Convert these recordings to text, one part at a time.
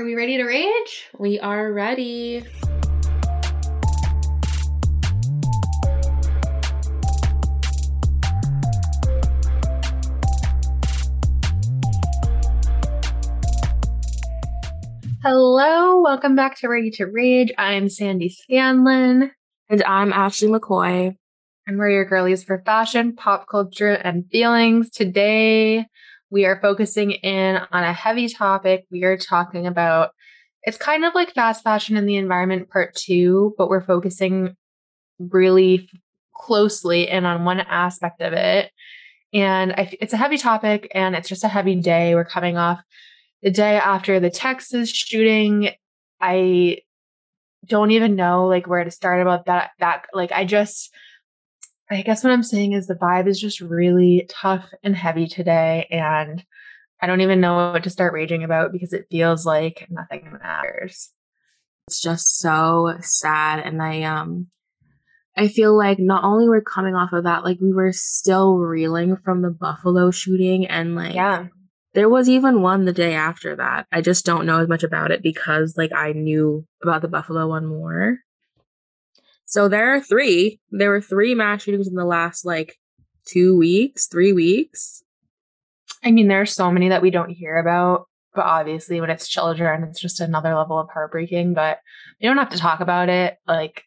Are we ready to rage? We are ready. Hello, welcome back to Ready to Rage. I'm Sandy Scanlon. And I'm Ashley McCoy. And we're your girlies for fashion, pop culture, and feelings. Today, we are focusing in on a heavy topic. We are talking about it's kind of like fast fashion in the environment part two, but we're focusing really closely in on one aspect of it. And I, it's a heavy topic and it's just a heavy day. We're coming off the day after the Texas shooting. I don't even know like where to start about that. That like I just I guess what I'm saying is the vibe is just really tough and heavy today. And I don't even know what to start raging about because it feels like nothing matters. It's just so sad. And I, um, I feel like not only we're coming off of that, like we were still reeling from the Buffalo shooting and like, yeah. There was even one the day after that. I just don't know as much about it because like I knew about the Buffalo one more. So there are three. There were three mass shootings in the last like two weeks, three weeks. I mean, there are so many that we don't hear about, but obviously when it's children, it's just another level of heartbreaking. But you don't have to talk about it. Like,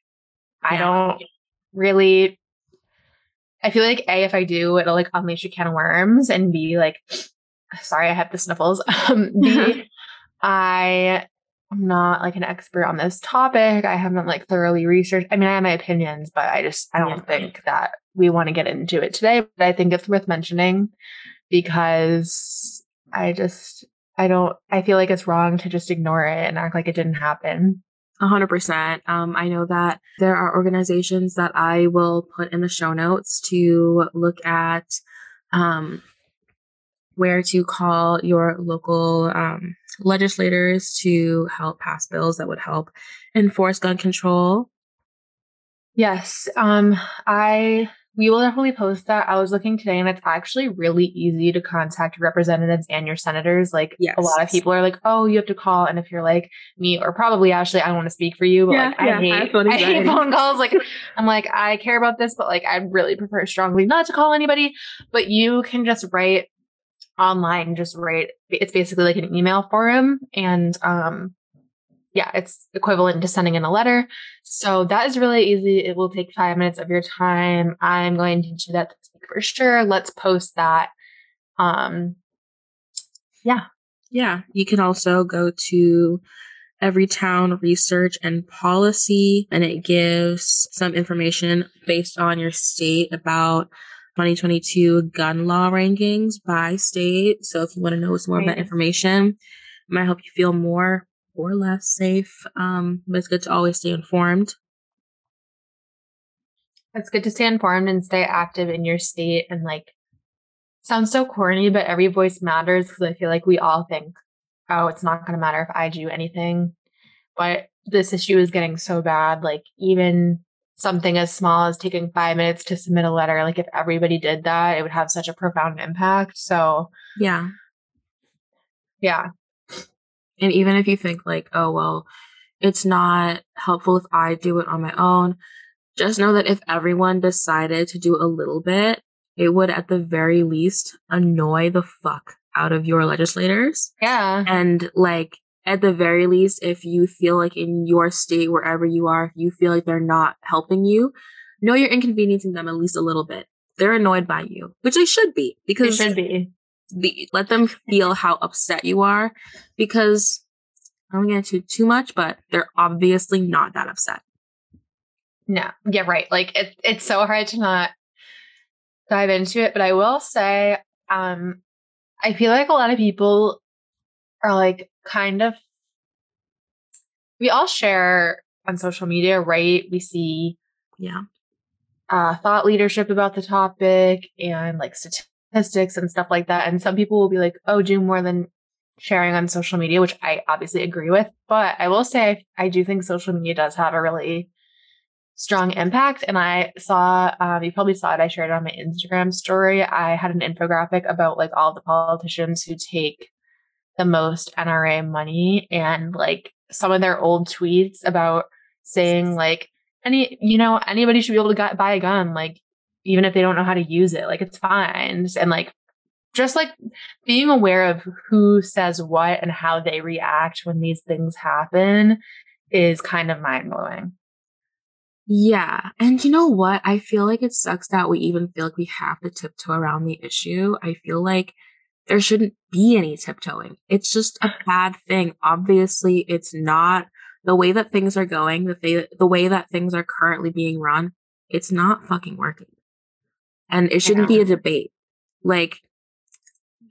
I don't really. I feel like A, if I do, it'll like unleash a can of worms, and B, like, sorry, I have the sniffles. Um, B, I I'm not like an expert on this topic. I haven't like thoroughly researched. I mean, I have my opinions, but I just I don't yeah. think that we want to get into it today. But I think it's worth mentioning because I just I don't I feel like it's wrong to just ignore it and act like it didn't happen. A hundred percent. Um, I know that there are organizations that I will put in the show notes to look at um, where to call your local um, legislators to help pass bills that would help enforce gun control. Yes, um, I we will definitely post that. I was looking today, and it's actually really easy to contact representatives and your senators. Like yes. a lot of people are like, "Oh, you have to call," and if you're like me or probably Ashley, I don't want to speak for you, but yeah, like I yeah, hate I hate phone calls. Like I'm like I care about this, but like I really prefer strongly not to call anybody. But you can just write online just write it's basically like an email forum and um yeah it's equivalent to sending in a letter. So that is really easy. It will take five minutes of your time. I'm going to do that for sure. Let's post that. Um yeah. Yeah you can also go to Everytown research and policy and it gives some information based on your state about 2022 gun law rankings by state. So if you want to know some more of that information, it might help you feel more or less safe. Um, but it's good to always stay informed. It's good to stay informed and stay active in your state and like sounds so corny, but every voice matters because I feel like we all think, oh, it's not going to matter if I do anything. But this issue is getting so bad. Like, even something as small as taking five minutes to submit a letter. Like if everybody did that, it would have such a profound impact. So yeah. Yeah. And even if you think like, oh well, it's not helpful if I do it on my own, just know that if everyone decided to do a little bit, it would at the very least annoy the fuck out of your legislators. Yeah. And like at the very least, if you feel like in your state, wherever you are, if you feel like they're not helping you, know you're inconveniencing them at least a little bit. They're annoyed by you, which they should be because they should be. The, let them feel how upset you are because I don't get into too much, but they're obviously not that upset. No, yeah, right. Like it, it's so hard to not dive into it, but I will say, um, I feel like a lot of people are like kind of we all share on social media, right? We see yeah uh, thought leadership about the topic and like statistics and stuff like that. And some people will be like, "Oh, do more than sharing on social media," which I obviously agree with. But I will say, I do think social media does have a really strong impact. And I saw, um, you probably saw it. I shared it on my Instagram story. I had an infographic about like all the politicians who take the most NRA money and like some of their old tweets about saying like any you know anybody should be able to buy a gun like even if they don't know how to use it like it's fine and like just like being aware of who says what and how they react when these things happen is kind of mind blowing. Yeah. And you know what? I feel like it sucks that we even feel like we have to tiptoe around the issue. I feel like there shouldn't be any tiptoeing. It's just a bad thing. Obviously, it's not the way that things are going, the, th- the way that things are currently being run. It's not fucking working. And it shouldn't be a debate. Like,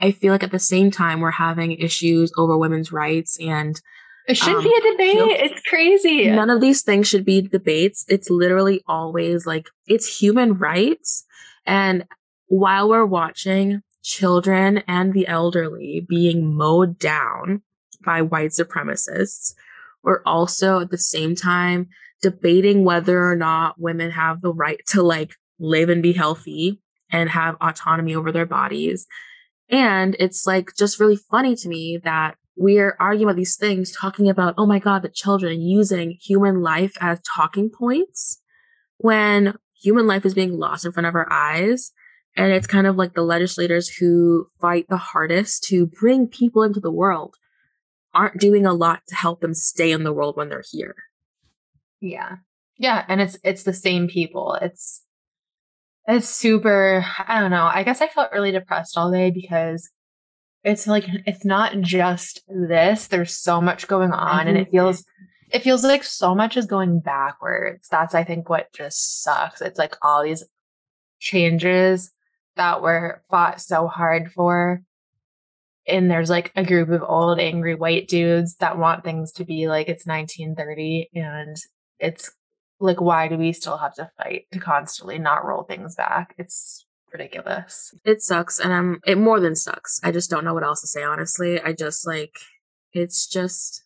I feel like at the same time we're having issues over women's rights and it shouldn't um, be a debate. You know, it's crazy. None of these things should be debates. It's literally always like it's human rights. And while we're watching children and the elderly being mowed down by white supremacists, we're also at the same time debating whether or not women have the right to like live and be healthy and have autonomy over their bodies and it's like just really funny to me that we're arguing about these things, talking about, oh my God, the children using human life as talking points when human life is being lost in front of our eyes. And it's kind of like the legislators who fight the hardest to bring people into the world aren't doing a lot to help them stay in the world when they're here. Yeah. Yeah. And it's it's the same people. It's it's super, I don't know. I guess I felt really depressed all day because it's like it's not just this. There's so much going on and it mm-hmm. feels it feels like so much is going backwards. That's I think what just sucks. It's like all these changes that were fought so hard for. And there's like a group of old angry white dudes that want things to be like it's 1930 and it's like why do we still have to fight to constantly not roll things back? It's ridiculous. It sucks and i'm it more than sucks. I just don't know what else to say honestly. I just like it's just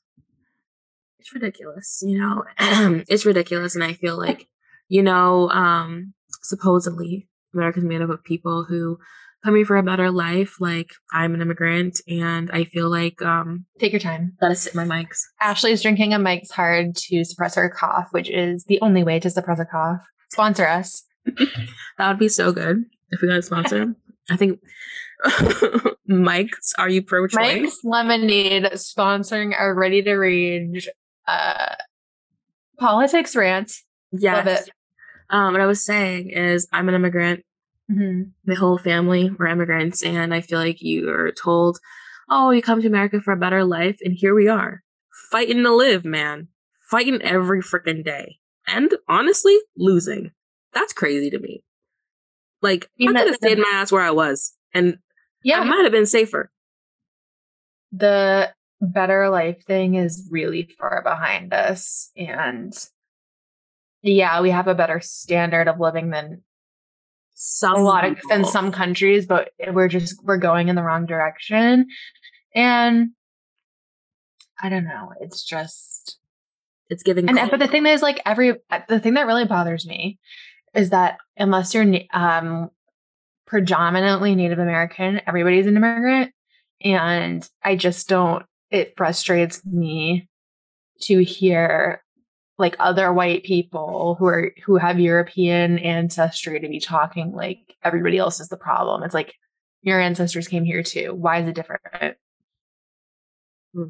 it's ridiculous you know? It's ridiculous and i feel like you know um supposedly america's made up of people who coming for a better life. Like I'm an immigrant and I feel like um take your time. Gotta sit my mics. Ashley is drinking a Mike's Hard to suppress her cough, which is the only way to suppress a cough. Sponsor us. that would be so good if we got a sponsor. I think Mike's Are You Pro Choice? Mike's Lemonade sponsoring our ready to rage uh politics rant. Yes. Um, what I was saying is I'm an immigrant Mm-hmm. My whole family were immigrants, and I feel like you are told, "Oh, you come to America for a better life," and here we are, fighting to live, man, fighting every freaking day, and honestly, losing. That's crazy to me. Like you I could have stayed my ass where I was, and yeah, I might have been safer. The better life thing is really far behind us, and yeah, we have a better standard of living than some a lot of in some countries, but we're just we're going in the wrong direction. And I don't know. It's just it's giving. And but the thing is, like every the thing that really bothers me is that unless you're um predominantly Native American, everybody's an immigrant, and I just don't. It frustrates me to hear like other white people who are who have European ancestry to be talking like everybody else is the problem. It's like your ancestors came here too. Why is it different? Because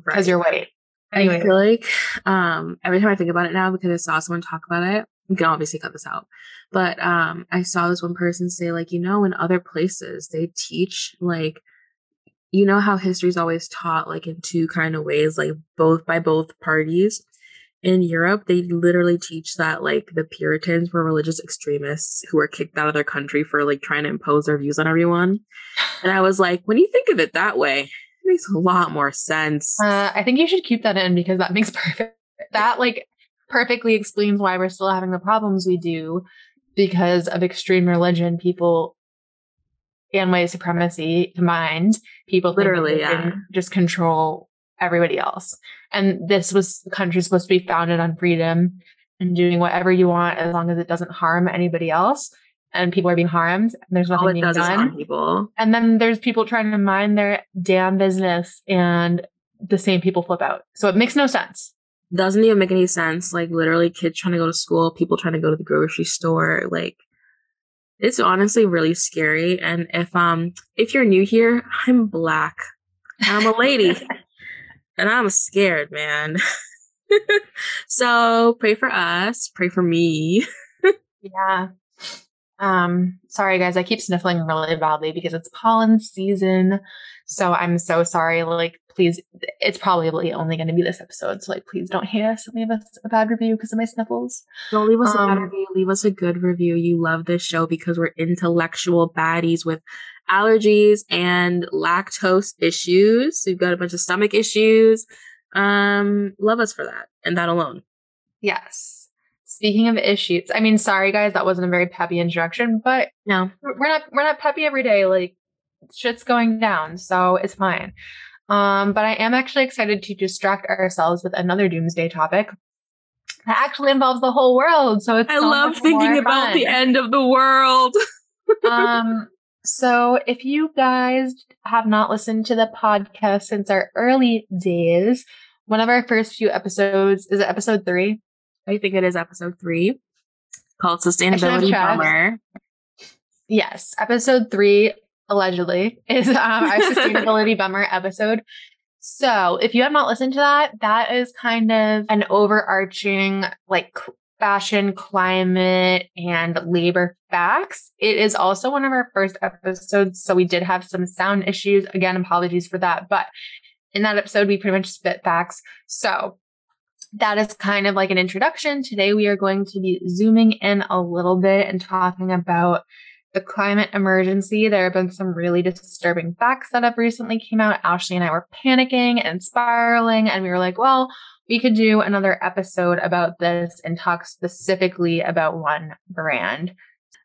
right. you're white. Anyway. I feel like um, every time I think about it now, because I saw someone talk about it, you can obviously cut this out. But um, I saw this one person say, like, you know, in other places they teach like you know how history is always taught like in two kind of ways, like both by both parties in Europe, they literally teach that like the Puritans were religious extremists who were kicked out of their country for like trying to impose their views on everyone. And I was like, when you think of it that way, it makes a lot more sense. Uh, I think you should keep that in because that makes perfect. That like perfectly explains why we're still having the problems we do because of extreme religion. People and white supremacy combined, people literally yeah. just control everybody else. And this was the country supposed to be founded on freedom and doing whatever you want as long as it doesn't harm anybody else. and people are being harmed and there's nothing being done. harm people. And then there's people trying to mind their damn business and the same people flip out. So it makes no sense. Doesn't even make any sense. Like literally kids trying to go to school, people trying to go to the grocery store. Like it's honestly really scary. And if um if you're new here, I'm black. I'm a lady. and I'm scared, man. so pray for us. Pray for me. Yeah. Um, sorry guys, I keep sniffling really badly because it's pollen season. So I'm so sorry. Like, please, it's probably only going to be this episode. So, like, please don't hate us and leave us a bad review because of my sniffles. Don't leave us a bad Um, review. Leave us a good review. You love this show because we're intellectual baddies with allergies and lactose issues. We've got a bunch of stomach issues. Um, love us for that and that alone. Yes. Speaking of issues, I mean, sorry guys, that wasn't a very peppy introduction, but No, we're not we're not peppy every day. Like shit's going down, so it's fine. Um, but I am actually excited to distract ourselves with another doomsday topic that actually involves the whole world. So it's I so love thinking about the end of the world. um, so if you guys have not listened to the podcast since our early days, one of our first few episodes is it episode three? I think it is episode three called Sustainability. Bummer. Yes, episode three allegedly is um, our sustainability bummer episode. So if you have not listened to that, that is kind of an overarching like fashion, climate, and labor facts. It is also one of our first episodes, so we did have some sound issues. Again, apologies for that, but in that episode, we pretty much spit facts. So that is kind of like an introduction. Today, we are going to be zooming in a little bit and talking about the climate emergency. There have been some really disturbing facts that have recently came out. Ashley and I were panicking and spiraling, and we were like, well, we could do another episode about this and talk specifically about one brand.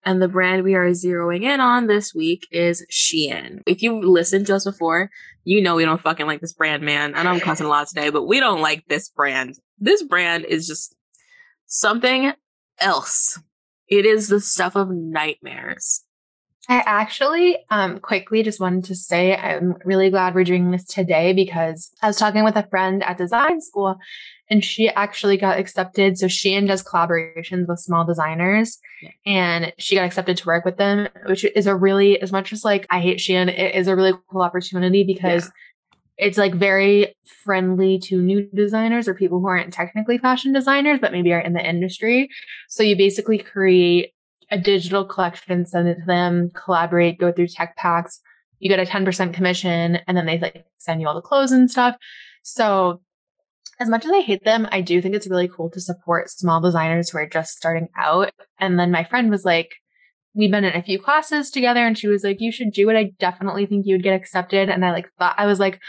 And the brand we are zeroing in on this week is Shein. If you've listened to us before, you know we don't fucking like this brand, man. I know I'm cussing a lot today, but we don't like this brand. This brand is just something else. It is the stuff of nightmares. I actually um, quickly just wanted to say I'm really glad we're doing this today because I was talking with a friend at design school and she actually got accepted. So she and does collaborations with small designers Yeah. and she got accepted to work with them, which is a really, as much as like I hate Shein, it is a really cool opportunity because it's like very friendly to new designers or people who aren't technically fashion designers, but maybe are in the industry. So you basically create a digital collection, send it to them, collaborate, go through tech packs. You get a 10% commission and then they like send you all the clothes and stuff. So as much as I hate them, I do think it's really cool to support small designers who are just starting out. And then my friend was like, we've been in a few classes together and she was like, you should do it. I definitely think you would get accepted. And I like thought I was like,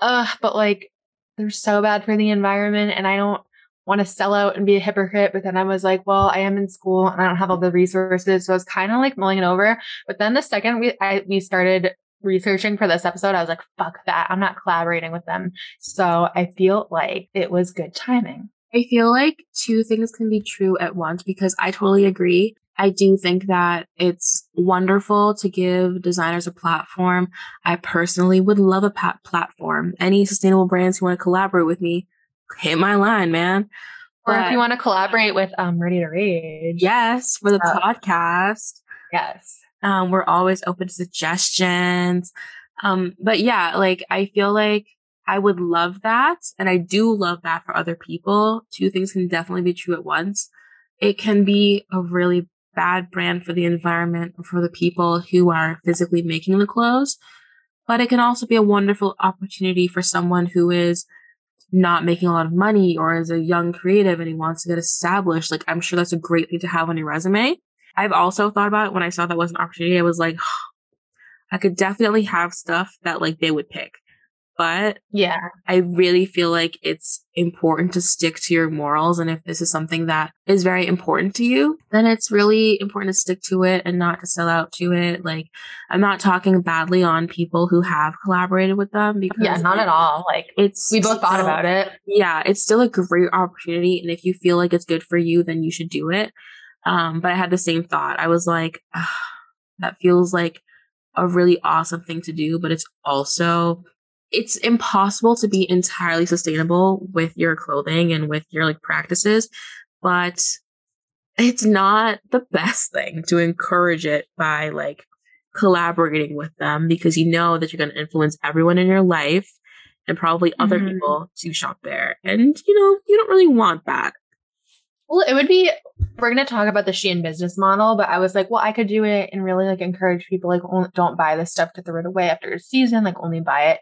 ugh, but like they're so bad for the environment and I don't want to sell out and be a hypocrite. But then I was like, well, I am in school and I don't have all the resources. So I was kind of like mulling it over. But then the second we I, we started researching for this episode, I was like, fuck that. I'm not collaborating with them. So I feel like it was good timing. I feel like two things can be true at once because I totally agree. I do think that it's wonderful to give designers a platform. I personally would love a pat- platform. Any sustainable brands who want to collaborate with me, hit my line, man. Or if you want to collaborate with um Ready to Rage. yes, for the Uh, podcast. Yes. Um, we're always open to suggestions. Um, but yeah, like I feel like I would love that. And I do love that for other people. Two things can definitely be true at once. It can be a really bad brand for the environment or for the people who are physically making the clothes. But it can also be a wonderful opportunity for someone who is not making a lot of money or is a young creative and he wants to get established. Like I'm sure that's a great thing to have on your resume. I've also thought about it when I saw that was an opportunity. I was like, I could definitely have stuff that like they would pick. But Yeah. I really feel like it's important to stick to your morals. And if this is something that is very important to you, then it's really important to stick to it and not to sell out to it. Like, I'm not talking badly on people who have collaborated with them because Yeah, not at all. Like It's we both thought still- about it. yeah, it's still a great opportunity. And if you feel like it's good for you, then you should do it. Um, but I had the same thought. I was like, that feels like a really awesome thing to do, but it's also it's impossible to be entirely sustainable with your clothing and with your like practices, but it's not the best thing to encourage it by like collaborating with them because you know that you're going to influence everyone in your life and probably other mm-hmm. people to shop there. And you know, you don't really want that. Well, it would be we're going to talk about the Shein business model, but I was like, well, I could do it and really like encourage people like don't buy this stuff to throw it away after a season, like only buy it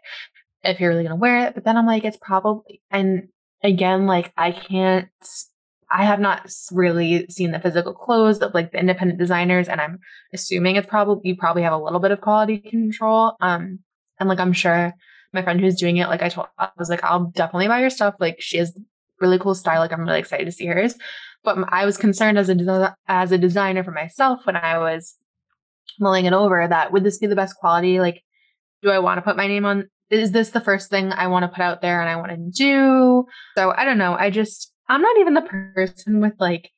if you're really to wear it. But then I'm like, it's probably and again, like I can't I have not really seen the physical clothes of like the independent designers, and I'm assuming it's probably you probably have a little bit of quality control. Um, and like I'm sure my friend who's doing it, like I told, I was like, I'll definitely buy your stuff. Like she has really cool style. Like I'm really excited to see hers. But I was concerned as a as a designer for myself when I was mulling it over that would this be the best quality? Like, do I want to put my name on? Is this the first thing I want to put out there and I want to do? So I don't know. I just I'm not even the person with like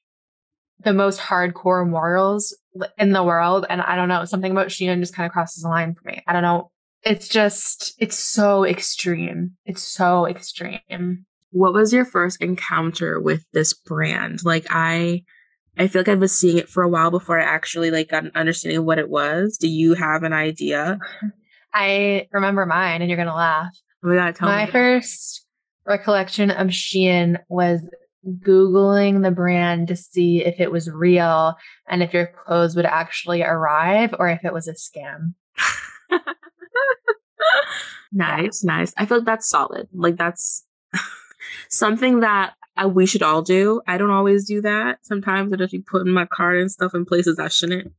the most hardcore morals in the world. And I don't know, something about Shein just kind of crosses the line for me. I don't know. It's just, it's so extreme. It's so extreme. What was your first encounter with this brand? Like I, I feel like I've been seeing it for a while before I actually like got an understanding of what it was. Do you have an idea? I remember mine, and you're gonna laugh. Oh tell my me. first recollection of Shein was Googling the brand to see if it was real and if your clothes would actually arrive or if it was a scam. nice, nice. I feel like that's solid. Like that's something that we should all do. I don't always do that. Sometimes I just be putting my card and stuff in places I shouldn't.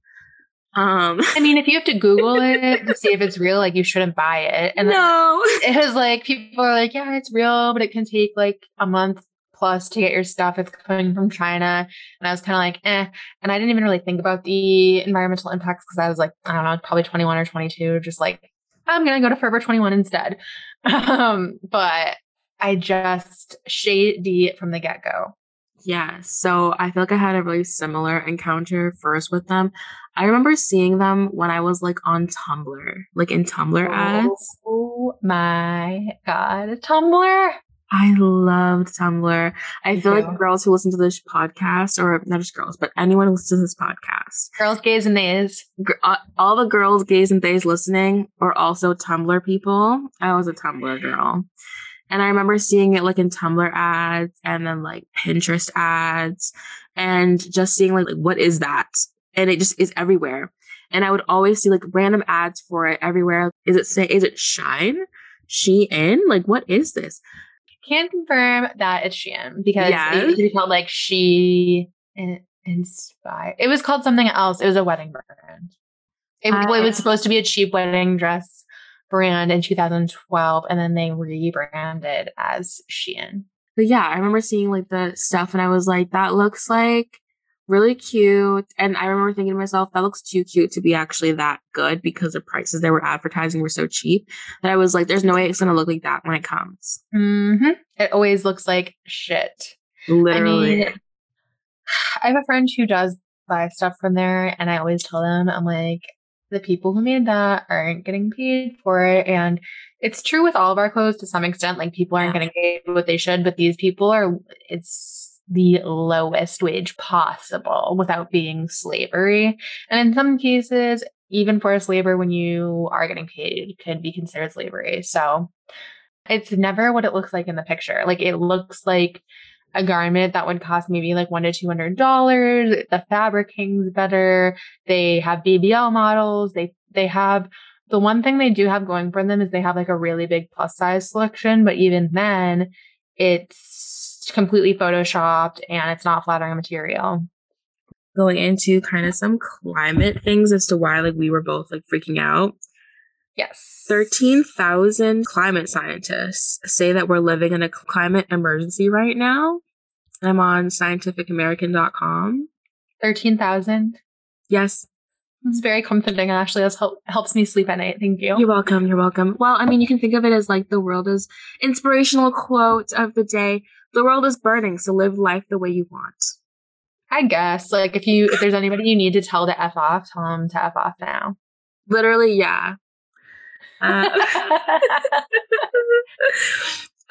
Um, I mean, if you have to Google it to see if it's real, like you shouldn't buy it. And no, it was like people are like, yeah, it's real, but it can take like a month plus to get your stuff. It's coming from China. And I was kind of like, eh. And I didn't even really think about the environmental impacts because I was like, I don't know, probably 21 or 22, just like, I'm going to go to Forever 21 instead. Um, but I just shady it from the get go. Yeah. So I feel like I had a really similar encounter first with them. I remember seeing them when I was like on Tumblr, like in Tumblr ads. Oh my God. Tumblr. I loved Tumblr. I feel like girls who listen to this podcast, or not just girls, but anyone who listens to this podcast, girls, gays, and theys, uh, all the girls, gays, and theys listening are also Tumblr people. I was a Tumblr girl. And I remember seeing it like in Tumblr ads and then like Pinterest ads and just seeing like, like what is that? And it just is everywhere. And I would always see like random ads for it everywhere. Is it say is it Shine? She in? Like what is this? can confirm that it's Shein because yes. it used to be called like She Inspired. It was called something else. It was a wedding brand. It, uh, it was supposed to be a cheap wedding dress brand in 2012, and then they rebranded as Shein. But yeah, I remember seeing like the stuff, and I was like, that looks like really cute. And I remember thinking to myself, that looks too cute to be actually that good because the prices they were advertising were so cheap that I was like, there's no way it's going to look like that when it comes. Mm-hmm. It always looks like shit. Literally. I, mean, I have a friend who does buy stuff from there, and I always tell them, I'm like, the people who made that aren't getting paid for it. And it's true with all of our clothes to some extent. Like people aren't getting paid what they should, but these people are, it's the lowest wage possible without being slavery. And in some cases, even forced labor when you are getting paid could be considered slavery. So it's never what it looks like in the picture. Like it looks like a garment that would cost maybe like one to two hundred dollars. The fabric hangs better. They have BBL models. They they have the one thing they do have going for them is they have like a really big plus size selection, but even then, it's completely photoshopped and it's not flattering material. Going into kind of some climate things as to why like we were both like freaking out. Yes. 13,000 climate scientists say that we're living in a climate emergency right now. I'm on scientificamerican.com. 13,000? Yes. It's very comforting. Actually, this help, helps me sleep at night. Thank you. You're welcome. You're welcome. Well, I mean, you can think of it as like the world is inspirational quote of the day. The world is burning, so live life the way you want. I guess like if you if there's anybody you need to tell to f off, tell them to f off now. Literally, yeah. Uh,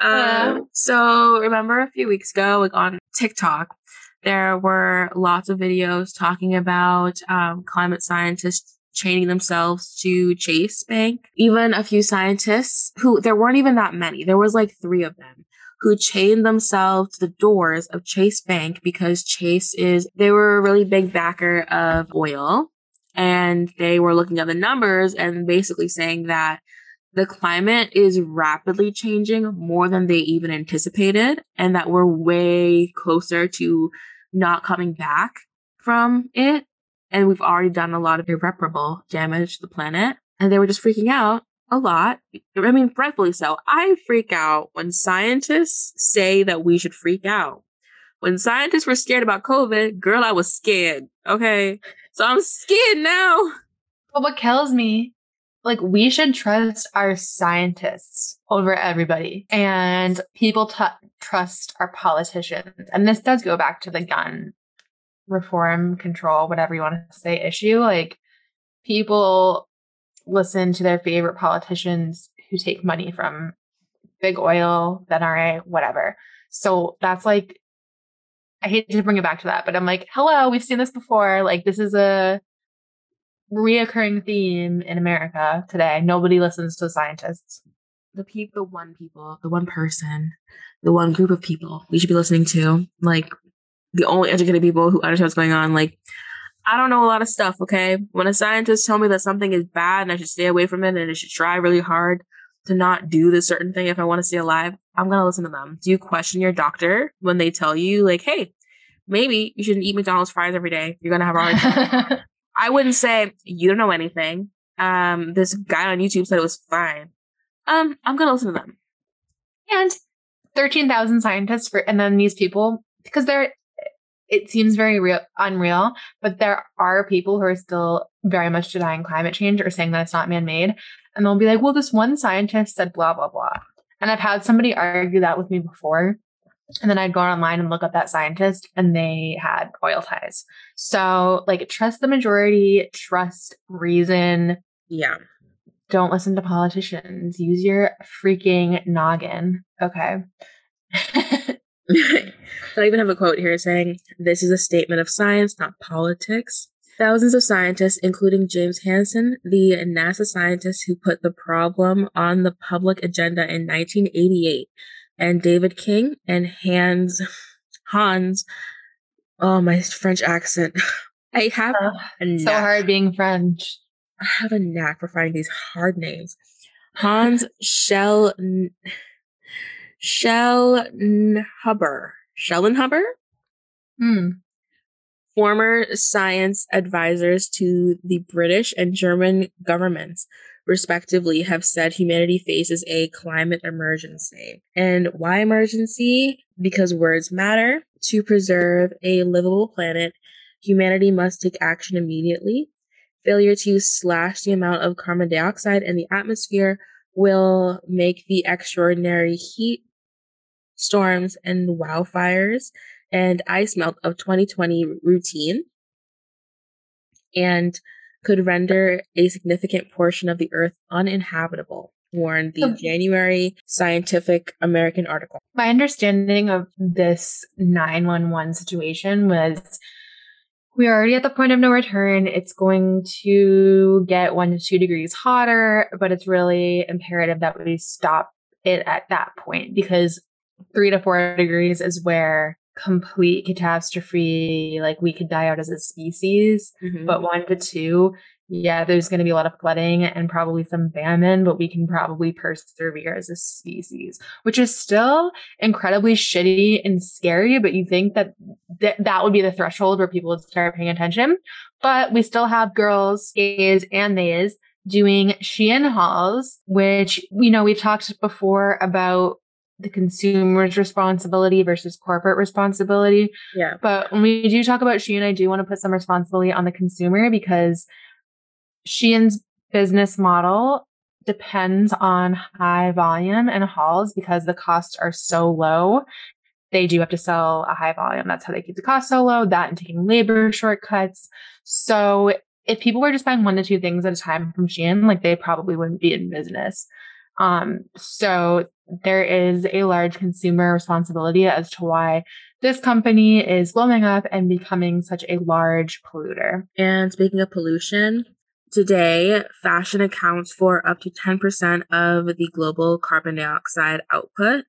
um, so remember a few weeks ago, like on TikTok, there were lots of videos talking about um, climate scientists chaining themselves to Chase Bank. Even a few scientists who there weren't even that many. There was like three of them who chained themselves to the doors of Chase Bank because Chase is they were a really big backer of oil and they were looking at the numbers and basically saying that the climate is rapidly changing more than they even anticipated and that we're way closer to not coming back from it. And we've already done a lot of irreparable damage to the planet. And they were just freaking out a lot. I mean rightfully so. I freak out when scientists say that we should freak out. When scientists were scared about covid girl i was scared okay so i'm scared now. But what kills me like we should trust our scientists over everybody and people t- trust our politicians. And this does go back to the gun reform control whatever you want to say issue. Like people listen to their favorite politicians who take money from big oil NRA whatever. So that's like i hate to bring it back to that but i'm like hello we've seen this before like this is a reoccurring theme in America today. Nobody listens to scientists. The people, the one people, the one person, the one group of people we should be listening to, like the only educated people who understand what's going on. Like, I don't know a lot of stuff, okay? When a scientist tell me that something is bad and I should stay away from it and I should try really hard to not do this certain thing if I want to stay alive, I'm gonna listen to them. Do you question your doctor when they tell you, like, hey, maybe you shouldn't eat McDonald's fries every day? You're gonna have a hard time. I wouldn't say you don't know anything. Um, this guy on YouTube said it was fine. Um, I'm gonna listen to them. And thirteen thousand scientists for, and then these people because they're. It seems very real, unreal, but there are people who are still very much denying climate change or saying that it's not man-made, and they'll be like, "Well, this one scientist said blah blah blah," and I've had somebody argue that with me before, and then I'd go online and look up that scientist and they had oil ties. So, like, trust the majority, trust reason. Yeah. Don't listen to politicians. Use your freaking noggin. Okay. So, I even have a quote here saying, This is a statement of science, not politics. Thousands of scientists, including James Hansen, the NASA scientist who put the problem on the public agenda in 1988, and David King and Hans Hans. Oh, my French accent. I have so hard being French. I have a knack for finding these hard names. Hans Shell Shell Schellnhuber. Schellnhuber? Hmm. Former science advisors to the British and German governments respectively, have said humanity faces a climate emergency. And why emergency? Because words matter. To preserve a livable planet, humanity must take action immediately. Failure to slash the amount of carbon dioxide in the atmosphere will make the extraordinary heat, storms, and wildfires and ice melt of 2020 routine. And could render a significant portion of the Earth uninhabitable, warned the January Scientific American article. My understanding of this 911 situation was we're already at the point of no return. It's going to get one to two degrees hotter, but it's really imperative that we stop it at that point because three to four degrees is where complete catastrophe, like we could die out as a species. Mm-hmm. But one to two, yeah, there's going to be a lot of flooding and probably some famine, but we can probably persevere as a species, which is still incredibly shitty and scary. But you think that th- that would be the threshold where people would start paying attention. But we still have girls, gays, and theys doing Shein hauls, which, you know, we've talked before about the consumer's responsibility versus corporate responsibility. Yeah. But when we do talk about Shein, I do want to put some responsibility on the consumer because Shein's business model depends on high volume and hauls because the costs are so low they do have to sell a high volume. That's how they keep the cost so low, that and taking labor shortcuts. So if people were just buying one to two things at a time from Shein, like they probably wouldn't be in business. Um, so there is a large consumer responsibility as to why this company is blowing up and becoming such a large polluter. And speaking of pollution, today fashion accounts for up to 10% of the global carbon dioxide output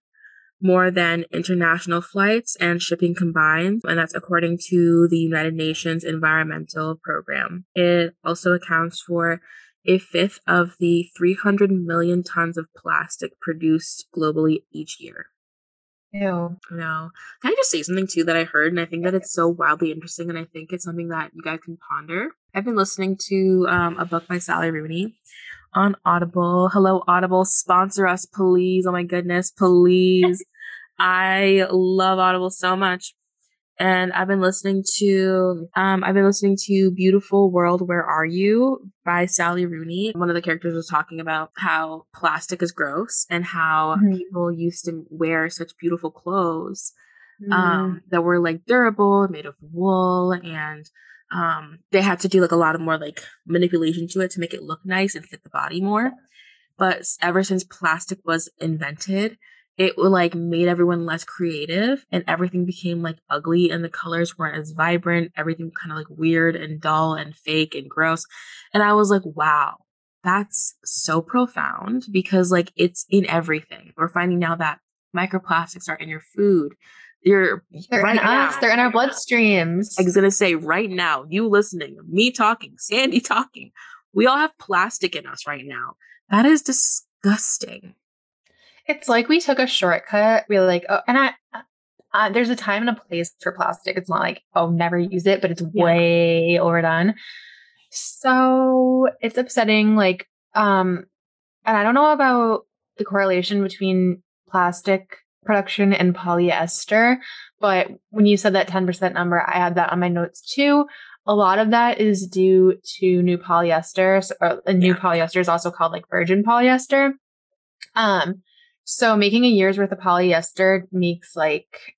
more than international flights and shipping combined, and that's according to the United Nations Environmental Program. It also accounts for a fifth of the 300 million tons of plastic produced globally each year. Ew. No. Can I just say something too that I heard? And I think that it's so wildly interesting. And I think it's something that you guys can ponder. I've been listening to um, a book by Sally Rooney on Audible. Hello, Audible. Sponsor us, please. Oh my goodness, please. I love Audible so much. And I've been listening to um, I've been listening to Beautiful World, Where Are You by Sally Rooney. One of the characters was talking about how plastic is gross and how mm-hmm. people used to wear such beautiful clothes mm-hmm. um, that were like durable, made of wool, and um, they had to do like a lot of more like manipulation to it to make it look nice and fit the body more. But ever since plastic was invented, it like made everyone less creative and everything became like ugly and the colors weren't as vibrant everything kind of like weird and dull and fake and gross and i was like wow that's so profound because like it's in everything. We're finding now that microplastics are in your food you're they're right in now, us they're in our bloodstreams. I was gonna say right now you listening me talking sandy talking we all have plastic in us right now. That is disgusting it's like we took a shortcut. We are like, oh, and I, uh, there's a time and a place for plastic. It's not like, oh, never use it, but it's yeah. way overdone. So it's upsetting. Like, um, and I don't know about the correlation between plastic production and polyester, but when you said that 10% number, I had that on my notes too. A lot of that is due to new polyester, or new yeah. polyester is also called like virgin polyester. Um, so making a year's worth of polyester makes like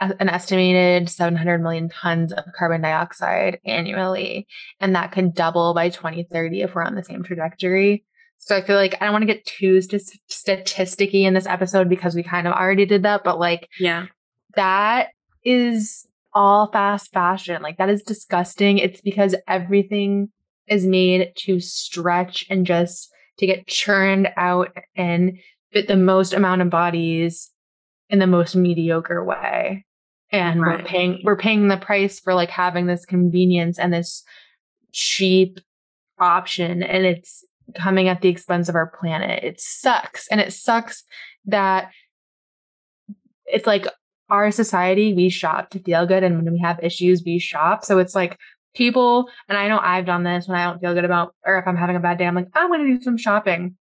an estimated 700 million tons of carbon dioxide annually. And that could double by 2030 if we're on the same trajectory. So I feel like I don't want to get too st- statisticky in this episode because we kind of already did that, but like, yeah, that is all fast fashion. Like that is disgusting. It's because everything is made to stretch and just to get churned out and fit the most amount of bodies in the most mediocre way. And right. we're paying we're paying the price for like having this convenience and this cheap option. And it's coming at the expense of our planet. It sucks. And it sucks that it's like our society we shop to feel good. And when we have issues we shop. So it's like people and i know i've done this when i don't feel good about or if i'm having a bad day i'm like i'm going to do some shopping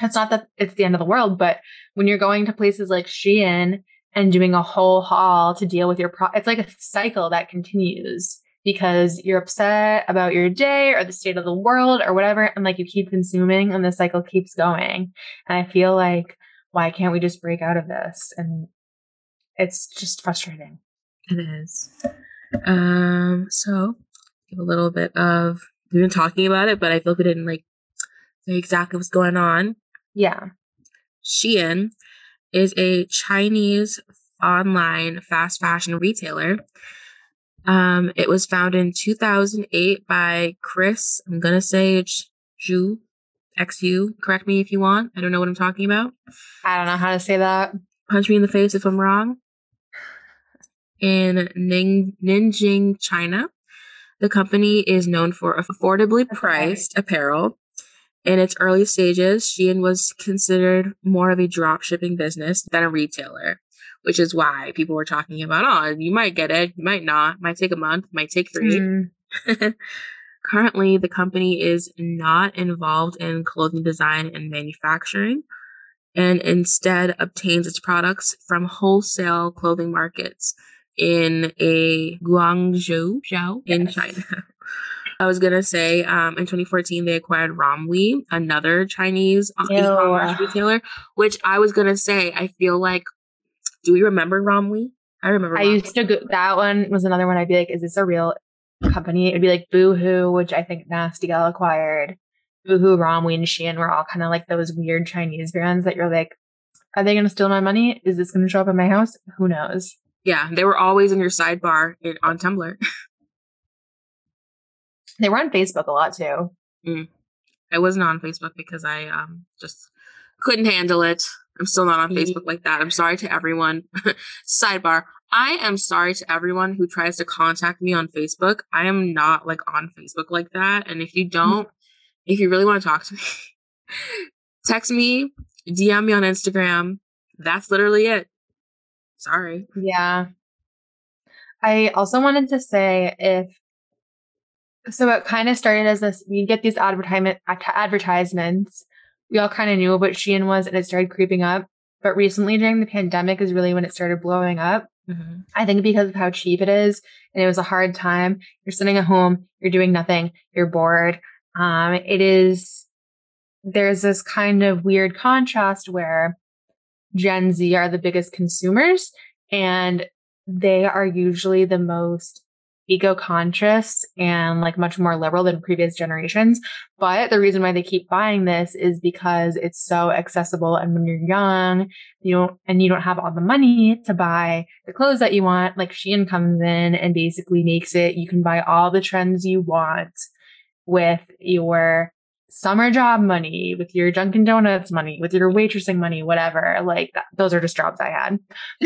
it's not that it's the end of the world, but when you're going to places like Shein and doing a whole haul to deal with your pro, it's like a cycle that continues because you're upset about your day or the state of the world or whatever. And like you keep consuming and the cycle keeps going. And I feel like, why can't we just break out of this? And it's just frustrating. It is. Um, so a little bit of we've been talking about it, but I feel like we didn't like say exactly what's going on. Yeah. Shein is a Chinese online fast fashion retailer. Um, it was founded in 2008 by Chris, I'm going to say it's Zhu, XU. Correct me if you want. I don't know what I'm talking about. I don't know how to say that. Punch me in the face if I'm wrong. In Ning- Nanjing, China. The company is known for affordably priced apparel in its early stages, Shein was considered more of a drop shipping business than a retailer, which is why people were talking about, oh, you might get it, you might not, might take a month, might take three. Mm. Currently, the company is not involved in clothing design and manufacturing and instead obtains its products from wholesale clothing markets in a Guangzhou in yes. China. I was gonna say, um, in 2014 they acquired Romwe, another Chinese uh, e-commerce retailer. Which I was gonna say, I feel like, do we remember Romwe? I remember. I used to go, that one was another one I'd be like, is this a real company? It'd be like Boohoo, which I think Nasty Gal acquired. Boohoo, Romwe, and Shein were all kind of like those weird Chinese brands that you're like, are they going to steal my money? Is this going to show up at my house? Who knows? Yeah, they were always in your sidebar in, on Tumblr. they were on Facebook a lot too. Mm. I wasn't on Facebook because I um, just couldn't handle it. I'm still not on Facebook like that. I'm sorry to everyone. Sidebar. I am sorry to everyone who tries to contact me on Facebook. I am not like on Facebook like that. And if you don't, if you really want to talk to me, text me, DM me on Instagram. That's literally it. Sorry. Yeah. I also wanted to say if so it kind of started as this we get these advertisement advertisements we all kind of knew what Shein was and it started creeping up. But recently during the pandemic is really when it started blowing up. Mm-hmm. I think because of how cheap it is and it was a hard time. You're sitting at home, you're doing nothing, you're bored. Um, it is, there's this kind of weird contrast where Gen Z are the biggest consumers and they are usually the most eco conscious and like much more liberal than previous generations. But the reason why they keep buying this is because it's so accessible. And when you're young, you don't, and you don't have all the money to buy the clothes that you want, like Shein comes in and basically makes it, you can buy all the trends you want with your summer job money, with your Dunkin' Donuts money, with your waitressing money, whatever. Like that, those are just jobs I had.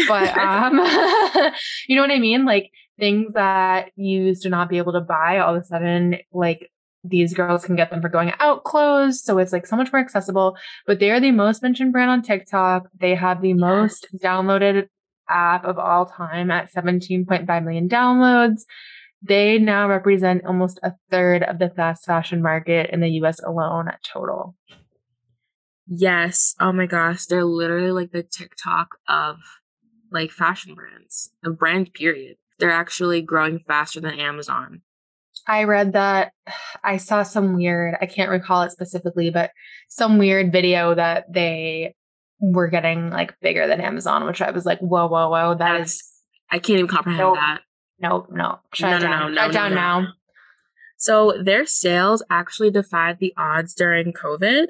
But um you know what I mean? Like things that you used to not be able to buy all of a sudden like these girls can get them for going out clothes. So it's like so much more accessible. But they are the most mentioned brand on TikTok. They have the most downloaded app of all time at 17.5 million downloads. They now represent almost a third of the fast fashion market in the US alone total. Yes. Oh my gosh. They're literally like the TikTok of like fashion brands, a brand period. They're actually growing faster than Amazon. I read that I saw some weird, I can't recall it specifically, but some weird video that they were getting like bigger than Amazon, which I was like, whoa, whoa, whoa. That That's, is I can't even comprehend nope. that. Nope, no. Shut no, down. No, no, Shut down now. So their sales actually defied the odds during COVID.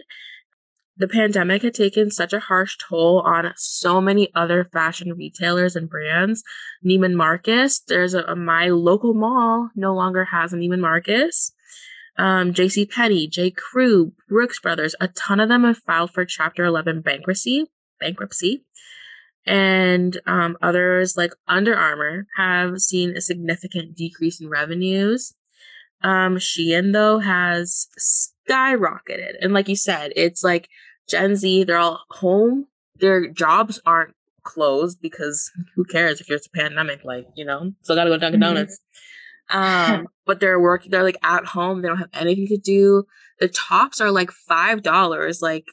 The pandemic had taken such a harsh toll on so many other fashion retailers and brands. Neiman Marcus, there's a, my local mall no longer has a Neiman Marcus. Um, J.C. Penney, J. Crew, Brooks Brothers, a ton of them have filed for Chapter 11 bankruptcy. Bankruptcy and um, others like Under Armour have seen a significant decrease in revenues. Um, Shein though has skyrocketed, and like you said, it's like Gen Z. They're all home. Their jobs aren't closed because who cares if it's a pandemic? Like you know, still gotta go to Dunkin' mm-hmm. Donuts. Um, but they're working. They're like at home. They don't have anything to do. The tops are like five dollars. Like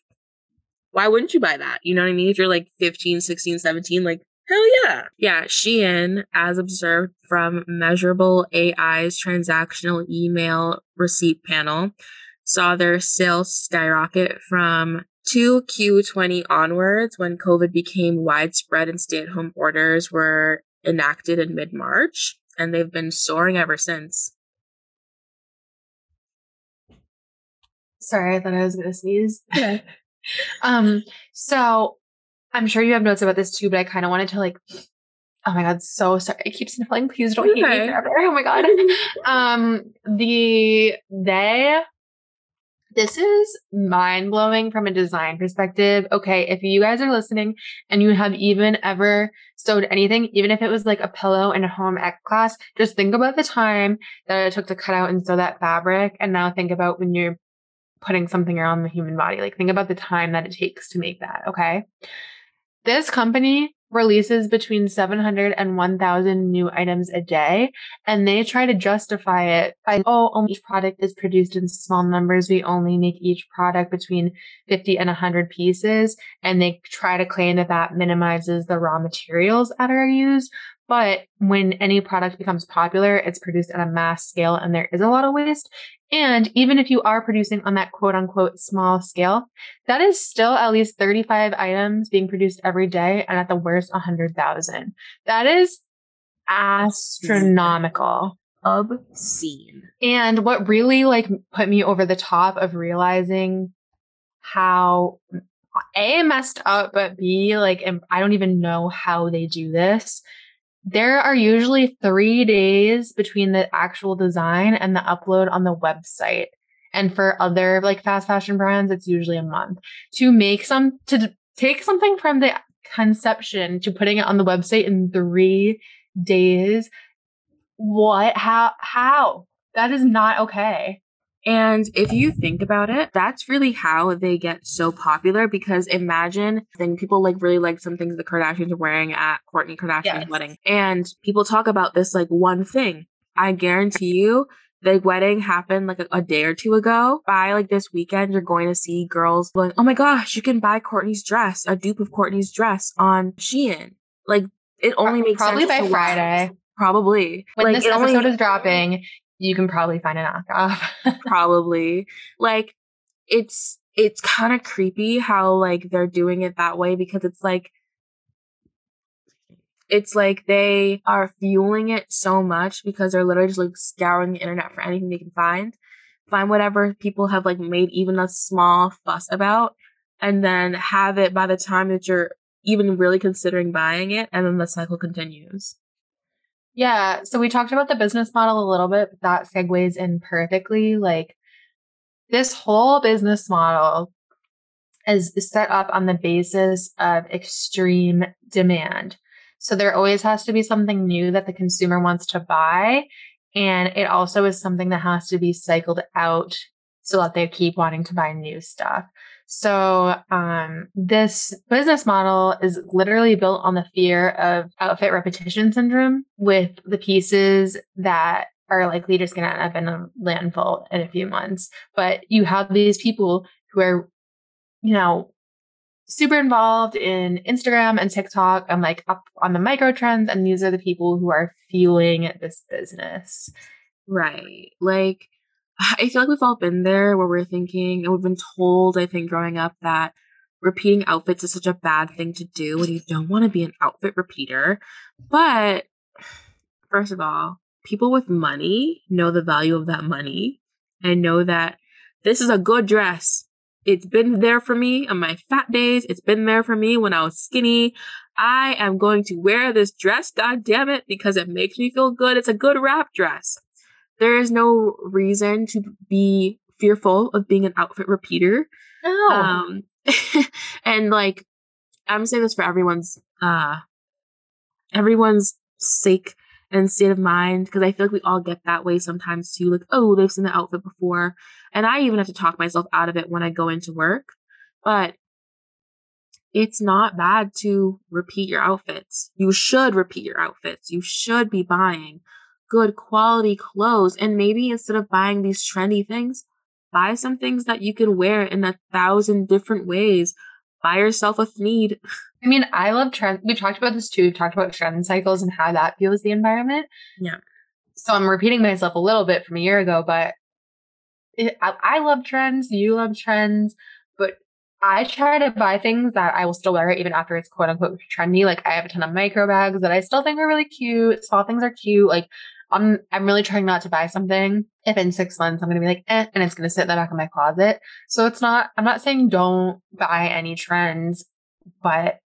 why wouldn't you buy that? You know what I mean? If you're like 15, 16, 17, like, hell yeah. Yeah, Shein, as observed from Measurable AI's transactional email receipt panel, saw their sales skyrocket from 2Q20 onwards when COVID became widespread and stay at home orders were enacted in mid March, and they've been soaring ever since. Sorry, I thought I was going to sneeze. um, so I'm sure you have notes about this too, but I kind of wanted to like, oh my god, so sorry. I keep sniffling. Please don't hate me forever. Oh my god. um, the they this is mind blowing from a design perspective. Okay, if you guys are listening and you have even ever sewed anything, even if it was like a pillow in a home ec class, just think about the time that it took to cut out and sew that fabric. And now think about when you're putting something around the human body. Like think about the time that it takes to make that. Okay. This company releases between 700 and 1000 new items a day and they try to justify it by oh only each product is produced in small numbers we only make each product between 50 and 100 pieces and they try to claim that that minimizes the raw materials that are used but when any product becomes popular, it's produced at a mass scale and there is a lot of waste. And even if you are producing on that quote unquote small scale, that is still at least 35 items being produced every day and at the worst 100,000. That is astronomical. Obscene. And what really like put me over the top of realizing how A messed up, but B like I don't even know how they do this there are usually three days between the actual design and the upload on the website. And for other like fast fashion brands, it's usually a month to make some, to take something from the conception to putting it on the website in three days. What? How? How? That is not okay. And if you think about it, that's really how they get so popular because imagine then people like really like some things the Kardashians are wearing at Kourtney Kardashian's yes. wedding. And people talk about this like one thing. I guarantee you the wedding happened like a, a, day or two ago. By like this weekend, you're going to see girls going, Oh my gosh, you can buy Kourtney's dress, a dupe of Kourtney's dress on Shein. Like it only makes probably by Friday. Probably. When like, this episode only, is dropping, you can probably find a knockoff. probably. Like it's it's kind of creepy how like they're doing it that way because it's like it's like they are fueling it so much because they're literally just like scouring the internet for anything they can find find whatever people have like made even a small fuss about and then have it by the time that you're even really considering buying it and then the cycle continues yeah. So we talked about the business model a little bit, but that segues in perfectly. Like this whole business model is set up on the basis of extreme demand. So there always has to be something new that the consumer wants to buy. And it also is something that has to be cycled out so that they keep wanting to buy new stuff. So, um, this business model is literally built on the fear of outfit repetition syndrome with the pieces that are likely just going to end up in a landfill in a few months. But you have these people who are, you know, super involved in Instagram and TikTok and like up on the micro trends. And these are the people who are fueling this business. Right. Like, I feel like we've all been there where we're thinking, and we've been told, I think, growing up that repeating outfits is such a bad thing to do and you don't want to be an outfit repeater. But first of all, people with money know the value of that money and know that this is a good dress. It's been there for me on my fat days. It's been there for me when I was skinny. I am going to wear this dress, god damn it, because it makes me feel good. It's a good wrap dress there is no reason to be fearful of being an outfit repeater. No. Um, and like, I'm saying this for everyone's, uh, everyone's sake and state of mind because I feel like we all get that way sometimes too. Like, oh, they've seen the outfit before, and I even have to talk myself out of it when I go into work. But it's not bad to repeat your outfits. You should repeat your outfits. You should be buying good quality clothes. And maybe instead of buying these trendy things, buy some things that you can wear in a thousand different ways. Buy yourself a need. I mean, I love trends. We talked about this too. We talked about trend cycles and how that fuels the environment. Yeah. So I'm repeating myself a little bit from a year ago, but it, I, I love trends. You love trends, but I try to buy things that I will still wear even after it's quote unquote trendy. Like I have a ton of micro bags that I still think are really cute. Small things are cute. Like I'm I'm really trying not to buy something if in six months I'm gonna be like, eh, and it's gonna sit in the back of my closet. So it's not I'm not saying don't buy any trends, but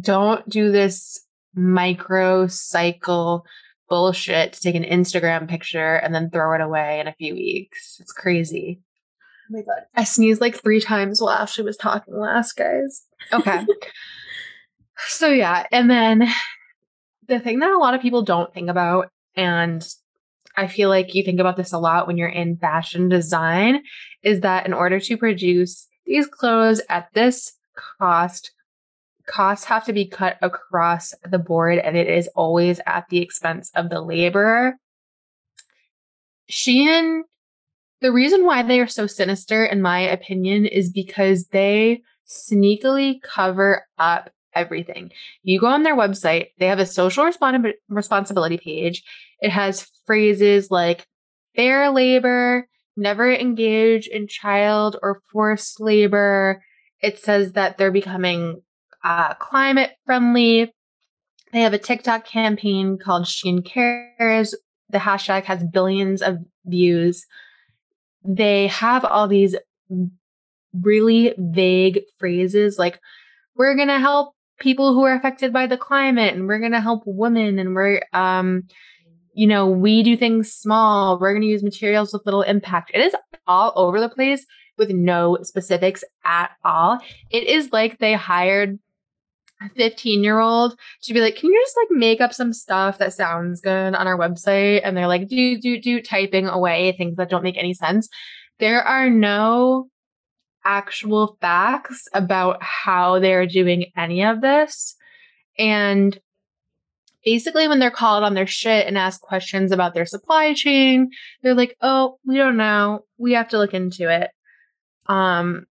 don't do this micro cycle bullshit to take an Instagram picture and then throw it away in a few weeks. It's crazy. Oh my god. I sneezed like three times while Ashley was talking last, guys. Okay. so yeah, and then the thing that a lot of people don't think about and I feel like you think about this a lot when you're in fashion design is that in order to produce these clothes at this cost, costs have to be cut across the board and it is always at the expense of the laborer. Shein, the reason why they are so sinister, in my opinion, is because they sneakily cover up everything. You go on their website, they have a social respons- responsibility page. It has phrases like fair labor, never engage in child or forced labor. It says that they're becoming uh, climate friendly. They have a TikTok campaign called Shein Cares. The hashtag has billions of views. They have all these really vague phrases like, we're going to help people who are affected by the climate and we're going to help women and we're, um, you know, we do things small. We're going to use materials with little impact. It is all over the place with no specifics at all. It is like they hired a 15 year old to be like, can you just like make up some stuff that sounds good on our website? And they're like, do, do, do, typing away things that don't make any sense. There are no actual facts about how they're doing any of this. And basically, when they're called on their shit and asked questions about their supply chain, they're like, oh, we don't know. We have to look into it. Um,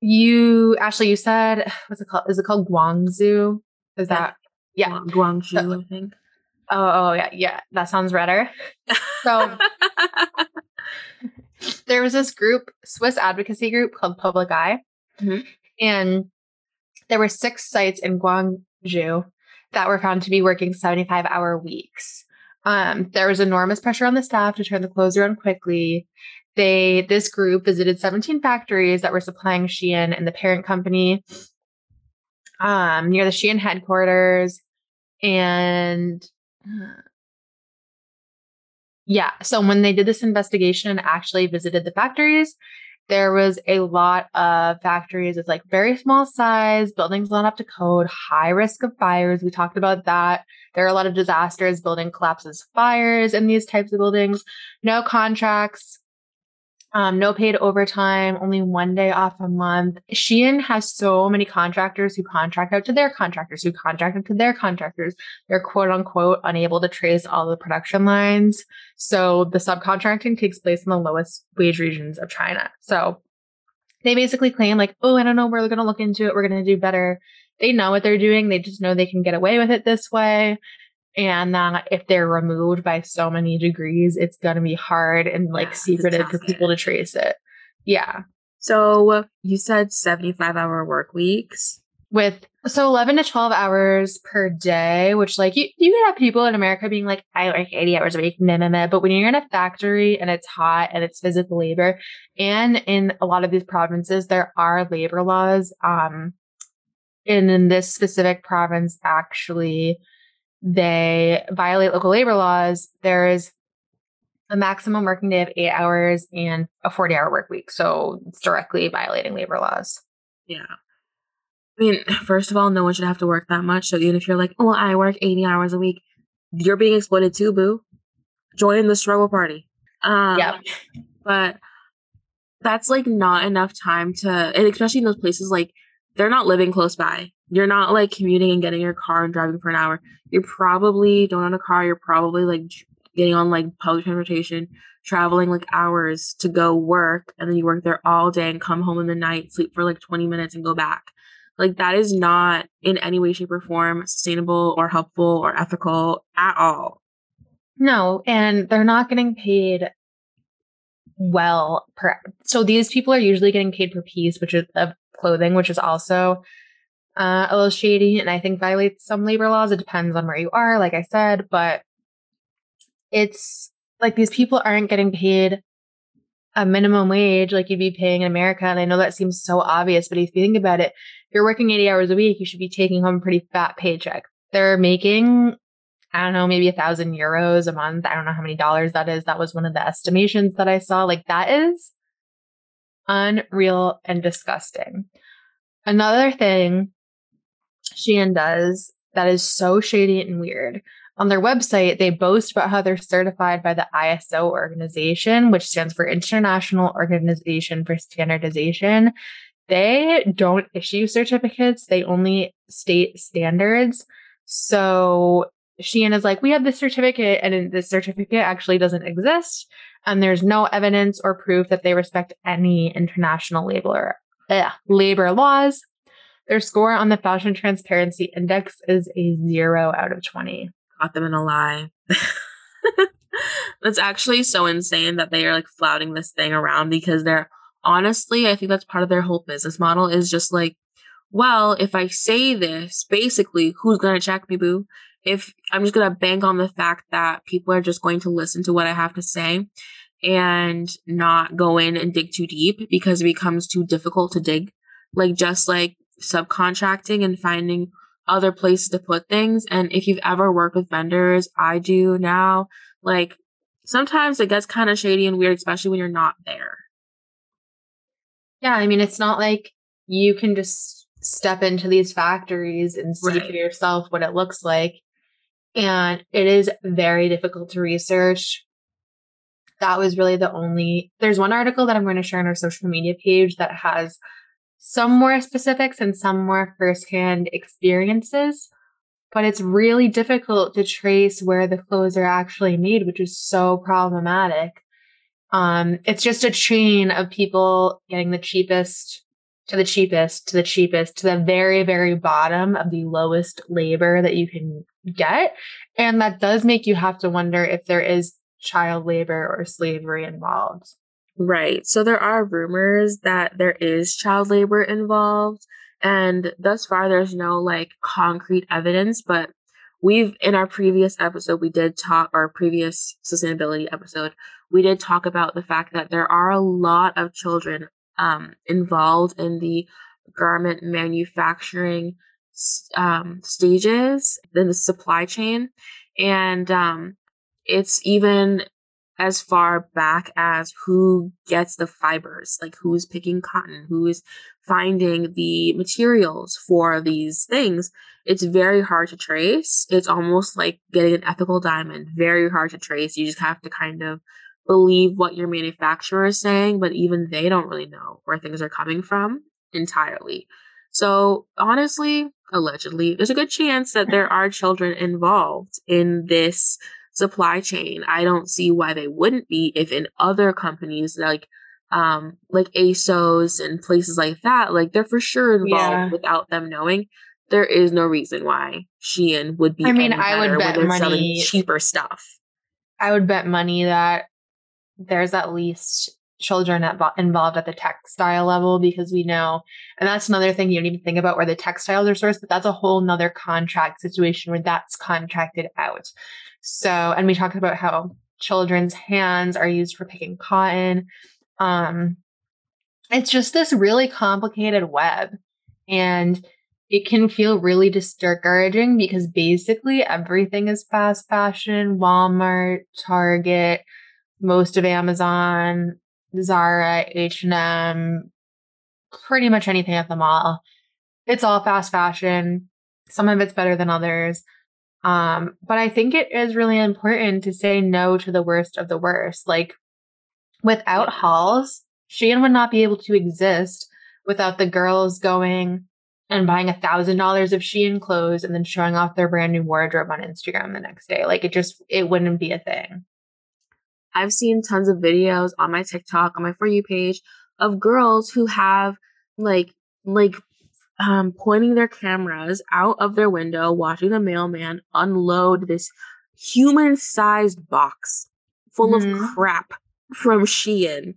you, Ashley, you said, what's it called? Is it called Guangzhou? Is that, yeah. Guangzhou, so, I think. Oh, oh, yeah, yeah. That sounds redder. So there was this group, Swiss advocacy group called Public Eye, mm-hmm. and there were six sites in Guangzhou that were found to be working 75 hour weeks. Um, there was enormous pressure on the staff to turn the clothes around quickly. They this group visited 17 factories that were supplying Shein and the parent company um, near the Shein headquarters, and uh, yeah. So when they did this investigation and actually visited the factories, there was a lot of factories with like very small size, buildings not up to code, high risk of fires. We talked about that. There are a lot of disasters, building collapses, fires in these types of buildings, no contracts, um, no paid overtime, only one day off a month. Shein has so many contractors who contract out to their contractors, who contract out to their contractors. They're quote unquote unable to trace all the production lines. So the subcontracting takes place in the lowest wage regions of China. So they basically claim, like, oh, I don't know, we're going to look into it, we're going to do better. They know what they're doing, they just know they can get away with it this way and that if they're removed by so many degrees, it's going to be hard and like yeah, secretive for people to trace it. Yeah. So you said 75 hour work weeks with so 11 to 12 hours per day, which like you, you can have people in America being like, I work 80 hours a week, meh, meh, meh. But when you're in a factory and it's hot and it's physical labor, and in a lot of these provinces, there are labor laws. Um, and in this specific province, actually, they violate local labor laws, there is a maximum working day of eight hours and a 40 hour work week. So it's directly violating labor laws. Yeah. I mean, first of all, no one should have to work that much. So even if you're like, oh, I work 80 hours a week, you're being exploited too, boo. Join the struggle party. Um, yeah. But that's like not enough time to, and especially in those places, like they're not living close by. You're not like commuting and getting your car and driving for an hour. You probably don't own a car. You're probably like getting on like public transportation, traveling like hours to go work, and then you work there all day and come home in the night, sleep for like 20 minutes and go back. Like that is not in any way, shape, or form sustainable or helpful or ethical at all. No, and they're not getting paid well per so these people are usually getting paid per piece, which is of clothing, which is also uh, a little shady and I think violates some labor laws. It depends on where you are, like I said, but it's like these people aren't getting paid a minimum wage like you'd be paying in America. And I know that seems so obvious, but if you think about it, if you're working 80 hours a week, you should be taking home a pretty fat paycheck. They're making, I don't know, maybe a thousand euros a month. I don't know how many dollars that is. That was one of the estimations that I saw. Like that is unreal and disgusting. Another thing Shein does that is so shady and weird. On their website, they boast about how they're certified by the ISO organization, which stands for International Organization for Standardization. They don't issue certificates, they only state standards. So Shein is like, we have this certificate, and this certificate actually doesn't exist. And there's no evidence or proof that they respect any international labor, ugh, labor laws. Their score on the Fashion Transparency Index is a zero out of 20. Caught them in a lie. That's actually so insane that they are like flouting this thing around because they're honestly, I think that's part of their whole business model is just like, well, if I say this, basically, who's gonna check me, boo? If I'm just gonna bank on the fact that people are just going to listen to what I have to say and not go in and dig too deep because it becomes too difficult to dig. Like just like subcontracting and finding other places to put things. And if you've ever worked with vendors, I do now, like sometimes it gets kind of shady and weird, especially when you're not there. Yeah, I mean, it's not like you can just step into these factories and see right. for yourself what it looks like. And it is very difficult to research. That was really the only. There's one article that I'm going to share on our social media page that has some more specifics and some more firsthand experiences. But it's really difficult to trace where the clothes are actually made, which is so problematic. Um, it's just a chain of people getting the cheapest to the cheapest to the cheapest to the very, very bottom of the lowest labor that you can get. And that does make you have to wonder if there is child labor or slavery involved. Right. So there are rumors that there is child labor involved. And thus far, there's no like concrete evidence, but we've in our previous episode, we did talk, our previous sustainability episode, we did talk about the fact that there are a lot of children um, involved in the garment manufacturing um, stages in the supply chain. And um, it's even as far back as who gets the fibers, like who's picking cotton, who is finding the materials for these things. It's very hard to trace. It's almost like getting an ethical diamond, very hard to trace. You just have to kind of believe what your manufacturer is saying, but even they don't really know where things are coming from entirely. So, honestly, allegedly, there's a good chance that there are children involved in this supply chain. I don't see why they wouldn't be if in other companies like um like ASOS and places like that, like they're for sure involved yeah. without them knowing. There is no reason why Shein would be. I mean, I would bet money cheaper stuff. I would bet money that there's at least children at, involved at the textile level because we know, and that's another thing you don't even think about where the textiles are sourced, but that's a whole nother contract situation where that's contracted out. So, and we talked about how children's hands are used for picking cotton. Um, it's just this really complicated web. And it can feel really discouraging because basically everything is fast fashion Walmart, Target, most of Amazon, Zara, H&M, pretty much anything at the mall. It's all fast fashion. Some of it's better than others. Um, but I think it is really important to say no to the worst of the worst. Like without hauls, Shein would not be able to exist without the girls going and buying a thousand dollars of Shein clothes and then showing off their brand new wardrobe on Instagram the next day. Like it just it wouldn't be a thing. I've seen tons of videos on my TikTok, on my For You page of girls who have like like um, pointing their cameras out of their window, watching the mailman unload this human sized box full mm-hmm. of crap from Shein.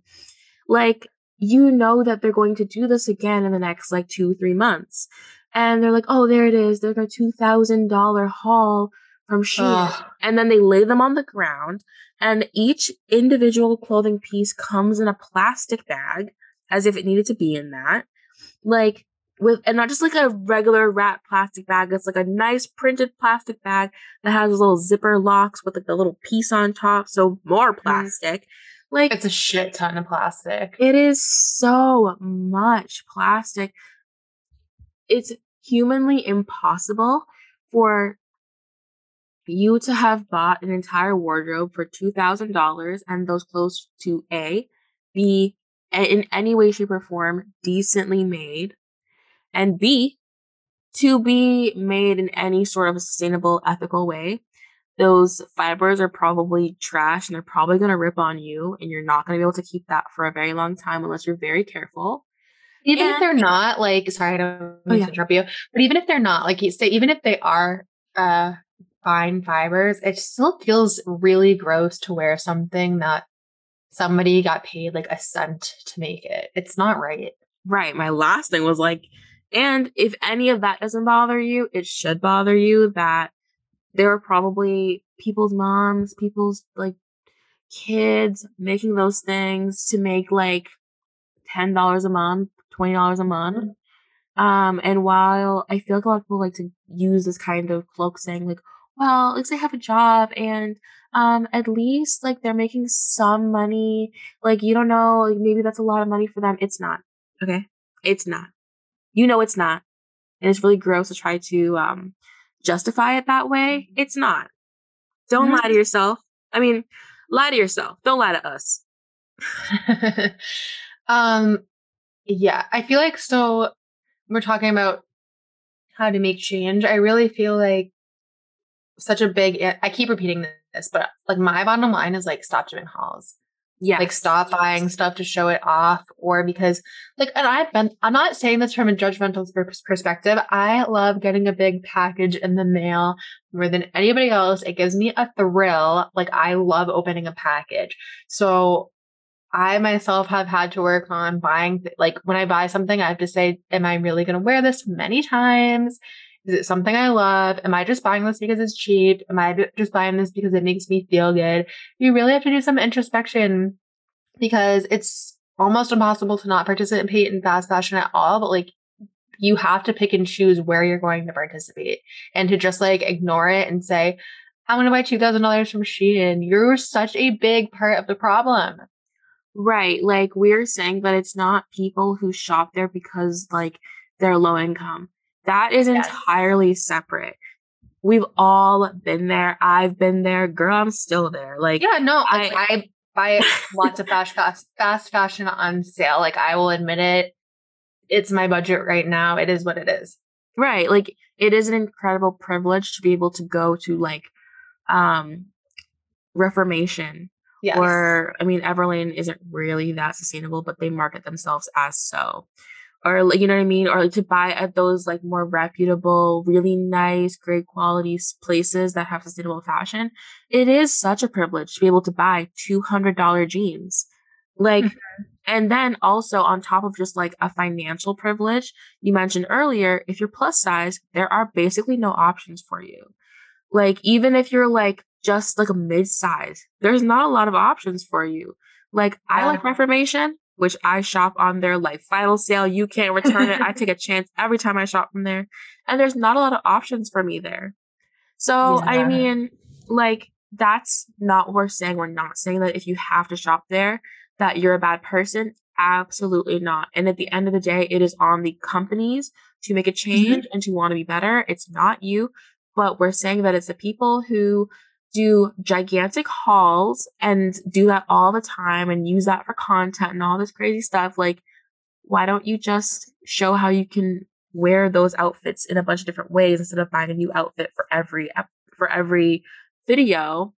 Like, you know that they're going to do this again in the next like two, three months. And they're like, oh, there it is. There's a $2,000 haul from Shein. Ugh. And then they lay them on the ground. And each individual clothing piece comes in a plastic bag as if it needed to be in that. Like, with and not just like a regular wrap plastic bag. It's like a nice printed plastic bag that has little zipper locks with like a little piece on top. So more mm-hmm. plastic. Mm. Like it's a shit ton of plastic. It is so much plastic. It's humanly impossible for you to have bought an entire wardrobe for $2,000 and those clothes to A, be in any way, shape, or form decently made, and B, to be made in any sort of sustainable, ethical way, those fibers are probably trash and they're probably going to rip on you, and you're not going to be able to keep that for a very long time unless you're very careful. Even and, if they're not like, sorry, I don't oh, yeah. interrupt you, but even if they're not like you say, even if they are uh, fine fibers, it still feels really gross to wear something that somebody got paid like a cent to make it. It's not right. Right. My last thing was like, and if any of that doesn't bother you, it should bother you that there are probably people's moms, people's like kids making those things to make like $10 a month, $20 a month. Mm-hmm. Um, and while I feel like a lot of people like to use this kind of cloak saying like, well, at least they have a job and um at least like they're making some money. Like you don't know, like, maybe that's a lot of money for them. It's not. Okay? It's not. You know it's not. And it's really gross to try to um justify it that way. Mm-hmm. It's not. Don't mm-hmm. lie to yourself. I mean, lie to yourself. Don't lie to us. um yeah, I feel like so we're talking about how to make change. I really feel like such a big I keep repeating this, but like my bottom line is like stop doing hauls. Yeah. Like stop buying stuff to show it off or because like and I've been I'm not saying this from a judgmental perspective. I love getting a big package in the mail more than anybody else. It gives me a thrill. Like I love opening a package. So I myself have had to work on buying like when I buy something I have to say am I really going to wear this many times? Is it something I love? Am I just buying this because it's cheap? Am I just buying this because it makes me feel good? You really have to do some introspection because it's almost impossible to not participate in fast fashion at all, but like you have to pick and choose where you're going to participate and to just like ignore it and say, I'm going to buy $2,000 from Shein. You're such a big part of the problem. Right. Like we're saying that it's not people who shop there because like they're low income. That is yes. entirely separate. We've all been there. I've been there. Girl, I'm still there. Like Yeah, no, I, I buy lots of fast, fast fast fashion on sale. Like I will admit it. It's my budget right now. It is what it is. Right. Like it is an incredible privilege to be able to go to like um Reformation. Yes. Or I mean Everlane isn't really that sustainable, but they market themselves as so or like you know what I mean, or like to buy at those like more reputable, really nice, great quality places that have sustainable fashion, it is such a privilege to be able to buy two hundred dollar jeans, like. Mm-hmm. And then also on top of just like a financial privilege, you mentioned earlier, if you're plus size, there are basically no options for you. Like even if you're like just like a mid size, there's not a lot of options for you. Like I like Reformation, which I shop on their like final sale. You can't return it. I take a chance every time I shop from there. And there's not a lot of options for me there. So, yeah. I mean, like, that's not worth saying. We're not saying that if you have to shop there, that you're a bad person. Absolutely not. And at the end of the day, it is on the companies to make a mm-hmm. change mm-hmm. and to want to be better. It's not you, but we're saying that it's the people who do gigantic hauls and do that all the time and use that for content and all this crazy stuff, like, why don't you just show how you can wear those outfits in a bunch of different ways instead of buying a new outfit for every for every video?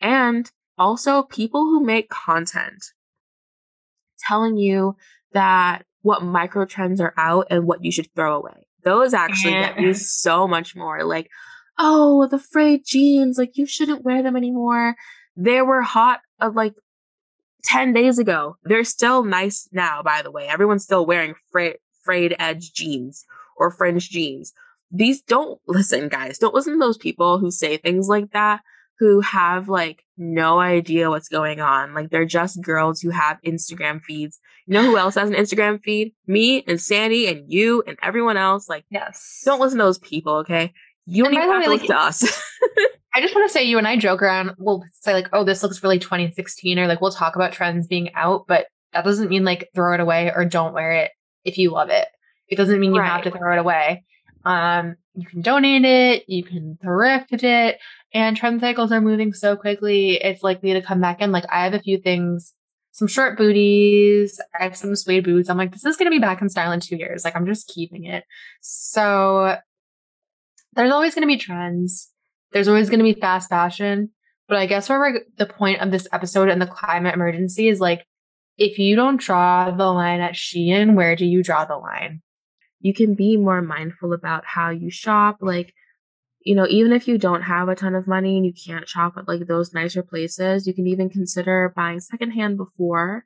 And also people who make content telling you that what micro trends are out and what you should throw away. Those actually get me so much more. Like, oh, the frayed jeans, like you shouldn't wear them anymore. They were hot of like 10 days ago. They're still nice now, by the way. Everyone's still wearing frayed, frayed edge jeans or fringe jeans. These don't listen, guys. Don't listen to those people who say things like that, who have like no idea what's going on. Like they're just girls who have Instagram feeds. You know who else has an Instagram feed? Me and Sandy and you and everyone else. Like, yes. Don't listen to those people, okay? You don't even have to look to us. I just want to say you and I joke around. We'll say like, "Oh, this looks really 2016," or like we'll talk about trends being out, but that doesn't mean like throw it away or don't wear it if you love it. It doesn't mean you right. have to throw it away. Um, you can donate it, you can thrift it, and trend cycles are moving so quickly. It's likely to come back in. Like I have a few things, some short booties. I have some suede boots. I'm like, this is going to be back in style in two years. Like I'm just keeping it. So there's always going to be trends. There's always going to be fast fashion. But I guess where the point of this episode and the climate emergency is like, if you don't draw the line at Shein, where do you draw the line? You can be more mindful about how you shop. Like, you know, even if you don't have a ton of money and you can't shop at like those nicer places, you can even consider buying secondhand before.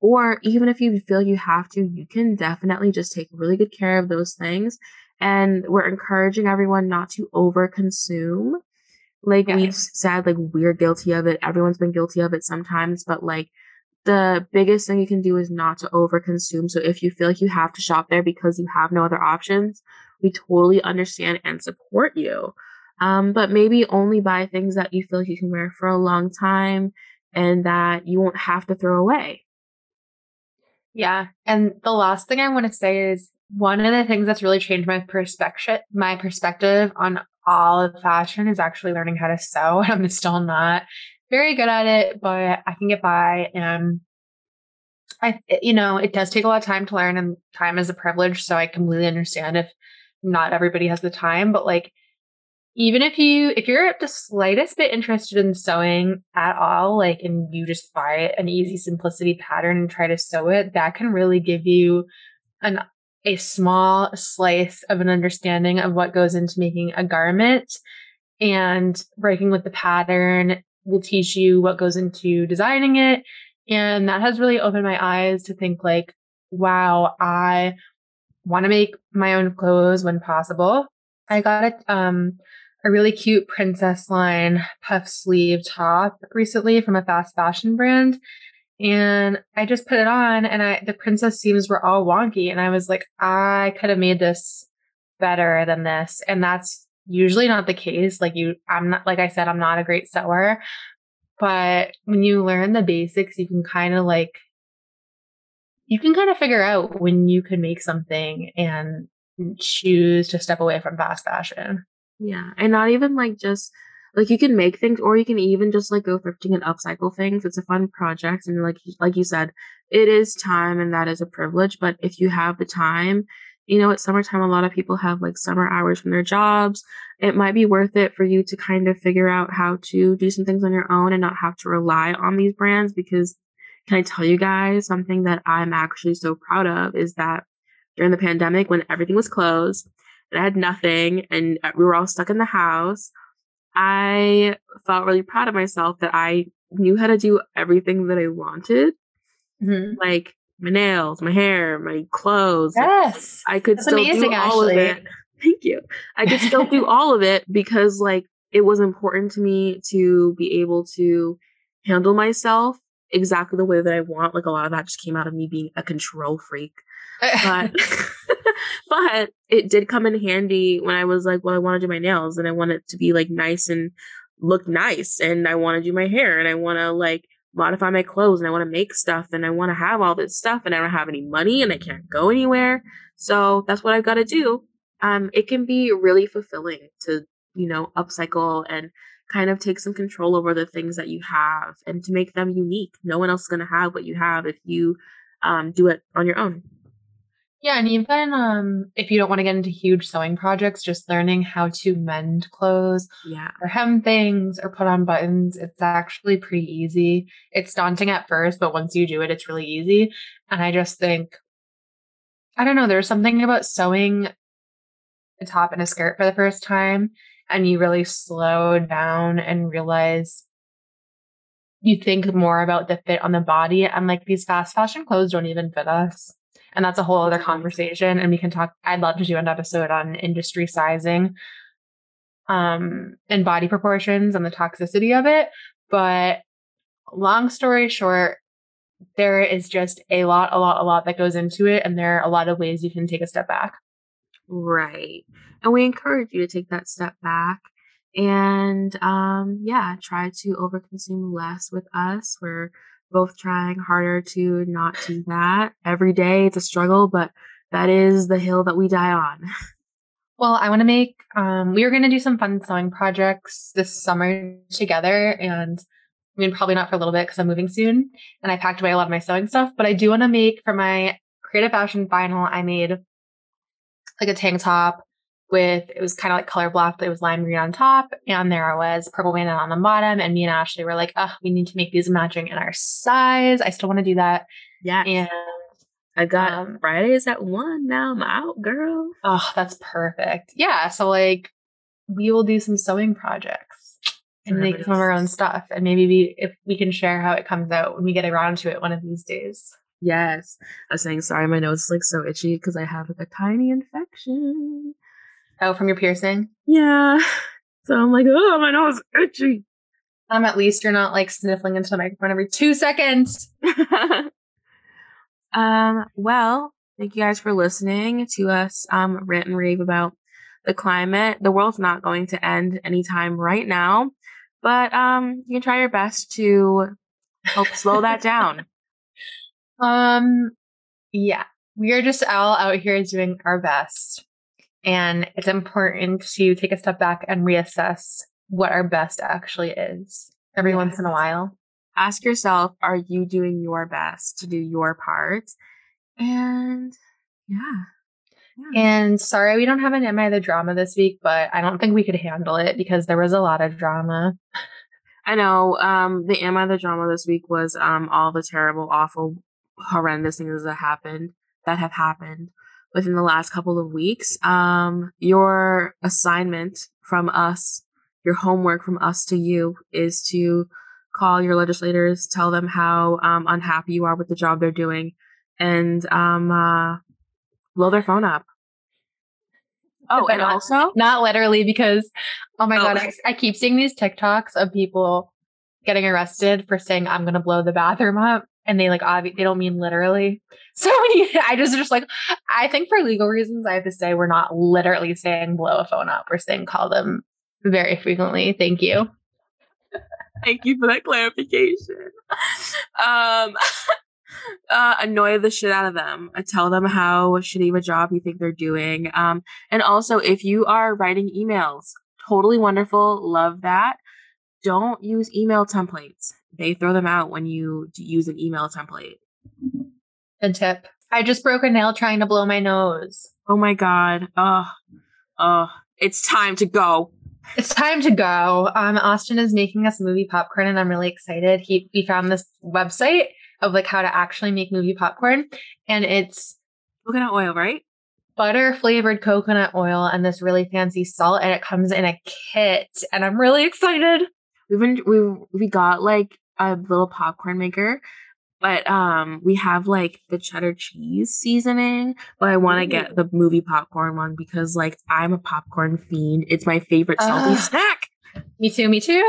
Or even if you feel you have to, you can definitely just take really good care of those things. And we're encouraging everyone not to over consume. Like yeah. we've said, like we're guilty of it. Everyone's been guilty of it sometimes, but like the biggest thing you can do is not to over consume. So if you feel like you have to shop there because you have no other options, we totally understand and support you. Um, but maybe only buy things that you feel like you can wear for a long time and that you won't have to throw away. Yeah. And the last thing I want to say is one of the things that's really changed my perspective my perspective on all of fashion is actually learning how to sew. I'm still not very good at it, but I can get by and I you know, it does take a lot of time to learn and time is a privilege, so I completely understand if not everybody has the time, but like even if you if you're the slightest bit interested in sewing at all like and you just buy an easy simplicity pattern and try to sew it that can really give you an a small slice of an understanding of what goes into making a garment and breaking with the pattern will teach you what goes into designing it and that has really opened my eyes to think like wow i want to make my own clothes when possible. I got a um a really cute princess line puff sleeve top recently from a fast fashion brand. And I just put it on and I the princess seams were all wonky and I was like, I could have made this better than this. And that's usually not the case. Like you I'm not like I said, I'm not a great sewer. But when you learn the basics, you can kind of like you can kind of figure out when you can make something and choose to step away from fast fashion. Yeah. And not even like just like you can make things or you can even just like go thrifting and upcycle things. It's a fun project and like like you said, it is time and that is a privilege, but if you have the time, you know, it's summertime a lot of people have like summer hours from their jobs. It might be worth it for you to kind of figure out how to do some things on your own and not have to rely on these brands because can I tell you guys something that I'm actually so proud of is that during the pandemic, when everything was closed and I had nothing and uh, we were all stuck in the house, I felt really proud of myself that I knew how to do everything that I wanted. Mm-hmm. Like my nails, my hair, my clothes. Yes. I could That's still amazing, do all of it. Thank you. I could still do all of it because like it was important to me to be able to handle myself exactly the way that I want. Like a lot of that just came out of me being a control freak. But but it did come in handy when I was like, well, I want to do my nails and I want it to be like nice and look nice and I want to do my hair and I want to like modify my clothes and I want to make stuff and I want to have all this stuff and I don't have any money and I can't go anywhere. So that's what I've got to do. Um, it can be really fulfilling to, you know, upcycle and kind of take some control over the things that you have and to make them unique. No one else is going to have what you have if you um, do it on your own. Yeah, and even um, if you don't want to get into huge sewing projects, just learning how to mend clothes, yeah, or hem things or put on buttons, it's actually pretty easy. It's daunting at first, but once you do it, it's really easy. And I just think, I don't know, there's something about sewing a top and a skirt for the first time and you really slow down and realize you think more about the fit on the body and like these fast fashion clothes don't even fit us and that's a whole other conversation and we can talk i'd love to do an episode on industry sizing um and body proportions and the toxicity of it but long story short there is just a lot a lot a lot that goes into it and there are a lot of ways you can take a step back. Right. And we encourage you to take that step back and um, yeah, try to overconsume less with us. We're both trying harder to not do that every day. It's a struggle, but that is the hill that we die on. Well, I want to make, um, we are going to do some fun sewing projects this summer together. And I mean, probably not for a little bit because I'm moving soon and I packed away a lot of my sewing stuff, but I do want to make for my creative fashion final, I made like a tank top with it was kind of like color block, but it was lime green on top, and there I was purple bandana on the bottom. And me and Ashley were like, "Oh, we need to make these matching in our size." I still want to do that. Yeah, and I got um, Fridays at one. Now I'm out, girl. Oh, that's perfect. Yeah, so like we will do some sewing projects and make some of our own stuff. And maybe we, if we can share how it comes out when we get around to it one of these days. Yes. I was saying sorry, my nose is like so itchy because I have like a tiny infection. Oh, from your piercing? Yeah. So I'm like, oh, my nose is itchy. Um, at least you're not like sniffling into the microphone every two seconds. um, well, thank you guys for listening to us um rant and rave about the climate. The world's not going to end anytime right now, but um you can try your best to help slow that down. Um, yeah, we are just all out here doing our best. And it's important to take a step back and reassess what our best actually is every once in a while. Ask yourself, are you doing your best to do your part? And yeah. Yeah. And sorry, we don't have an Am I the Drama this week, but I don't think we could handle it because there was a lot of drama. I know. Um, the Am I the drama this week was um all the terrible, awful, horrendous things that happened that have happened within the last couple of weeks. Um, your assignment from us, your homework from us to you, is to call your legislators, tell them how um unhappy you are with the job they're doing, and um uh, blow their phone up. Oh, But and not- also, Not literally, because oh my Oh. god, I, I keep seeing these TikToks of people getting arrested for saying I'm gonna blow the bathroom up, and they like obvi- they don't mean literally. So when you, I just just like I think for legal reasons, I have to say we're not literally saying blow a phone up. We're saying call them very frequently. Thank you. Thank you for that clarification. Um, uh, annoy the shit out of them. Uh, tell them how shitty of a job you think they're doing. Um, and also, if you are writing emails, totally wonderful. Love that. Don't use email templates. They throw them out when you use an email template. Good tip. I just broke a nail trying to blow my nose. Oh my god. Oh, oh, it's time to go. It's time to go. Um, Austin is making us movie popcorn, and I'm really excited. He we found this website of like how to actually make movie popcorn, and it's Coconut oil, right? butter flavored coconut oil and this really fancy salt, and it comes in a kit, and I'm really excited. We've been we we got like a little popcorn maker, but um we have like the cheddar cheese seasoning. But I want to get the movie popcorn one because like I'm a popcorn fiend. It's my favorite salty Ugh. snack. Me too. Me too.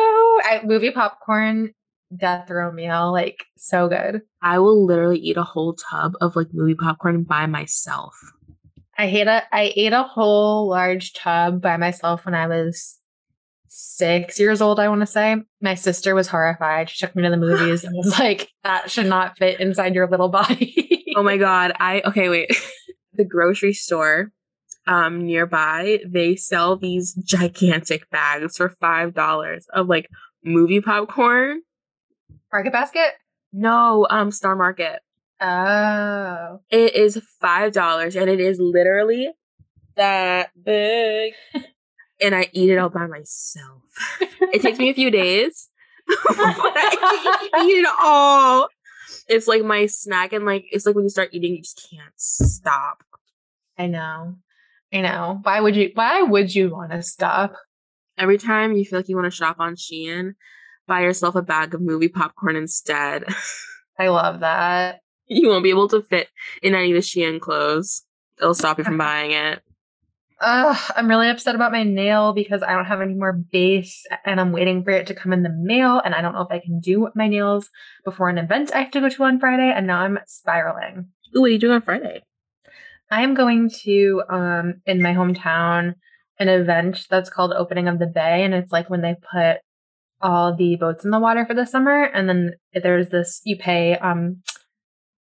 I, movie popcorn, death row meal, like so good. I will literally eat a whole tub of like movie popcorn by myself. I hate it. I ate a whole large tub by myself when I was six years old, I want to say. My sister was horrified. She took me to the movies and was like, that should not fit inside your little body. Oh my god, I okay, wait. the grocery store um nearby, they sell these gigantic bags for $5 of like movie popcorn. Market basket? No, um Star Market. Oh. It is five dollars, and it is literally that big. and I eat it all by myself. It takes me a few days, but I eat it all. It's like my snack, and like it's like when you start eating, you just can't stop. I know. I know. Why would you why would you want to stop? Every time you feel like you want to shop on Shein, buy yourself a bag of movie popcorn instead. I love that. you won't be able to fit in any of the Shein clothes. It'll stop you from buying it. I'm really upset about my nail because I don't have any more base and I'm waiting for it to come in the mail and I don't know if I can do my nails before an event I have to go to on Friday and now I'm spiraling. Ooh, what are you doing on Friday? I am going to um in my hometown an event that's called Opening of the Bay and it's like when they put all the boats in the water for the summer and then there's this you pay um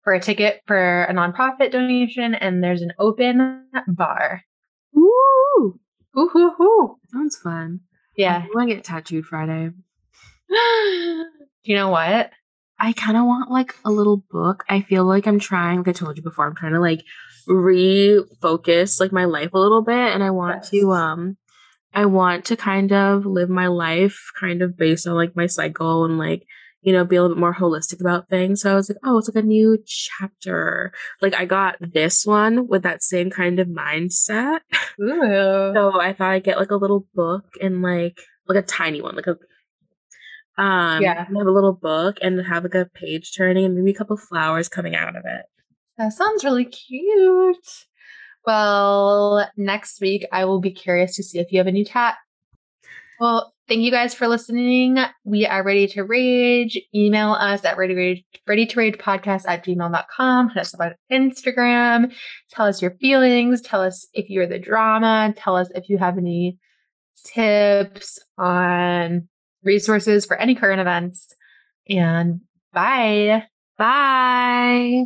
for a ticket for a nonprofit donation and there's an open bar. Ooh, Ooh hoo hoo. sounds fun. Yeah. I want to get tattooed Friday. Do you know what? I kind of want like a little book. I feel like I'm trying, like I told you before, I'm trying to like refocus like my life a little bit, and I want Yes. to um, I want to kind of live my life kind of based on like my cycle and like you know, be a little bit more holistic about things. So I was like, oh, it's like a new chapter. Like I got this one with that same kind of mindset. Ooh. so I thought I'd get like a little book and like like a tiny one, like a um Yeah. have a little book and have like a page turning and maybe a couple flowers coming out of it. That sounds really cute. Well, next week I will be curious to see if you have a new tat. Well, thank you guys for listening. We are ready to rage. Email us at ready, rage, ready to rage podcast at gmail.com. Hit us on Instagram. Tell us your feelings. Tell us if you're the drama. Tell us if you have any tips on resources for any current events. And bye. Bye.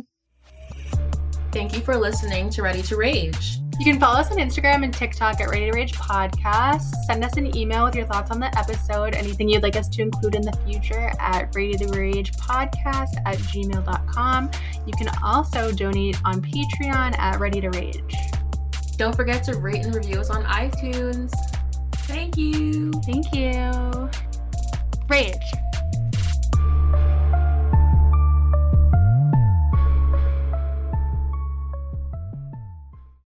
Thank you for listening to Ready to Rage. You can follow us on Instagram and TikTok at Ready to Rage Podcast. Send us an email with your thoughts on the episode, anything you'd like us to include in the future at Ready to Rage Podcast at gmail.com. You can also donate on Patreon at Ready to Rage. Don't forget to rate and review us on iTunes. Thank you. Thank you. Rage.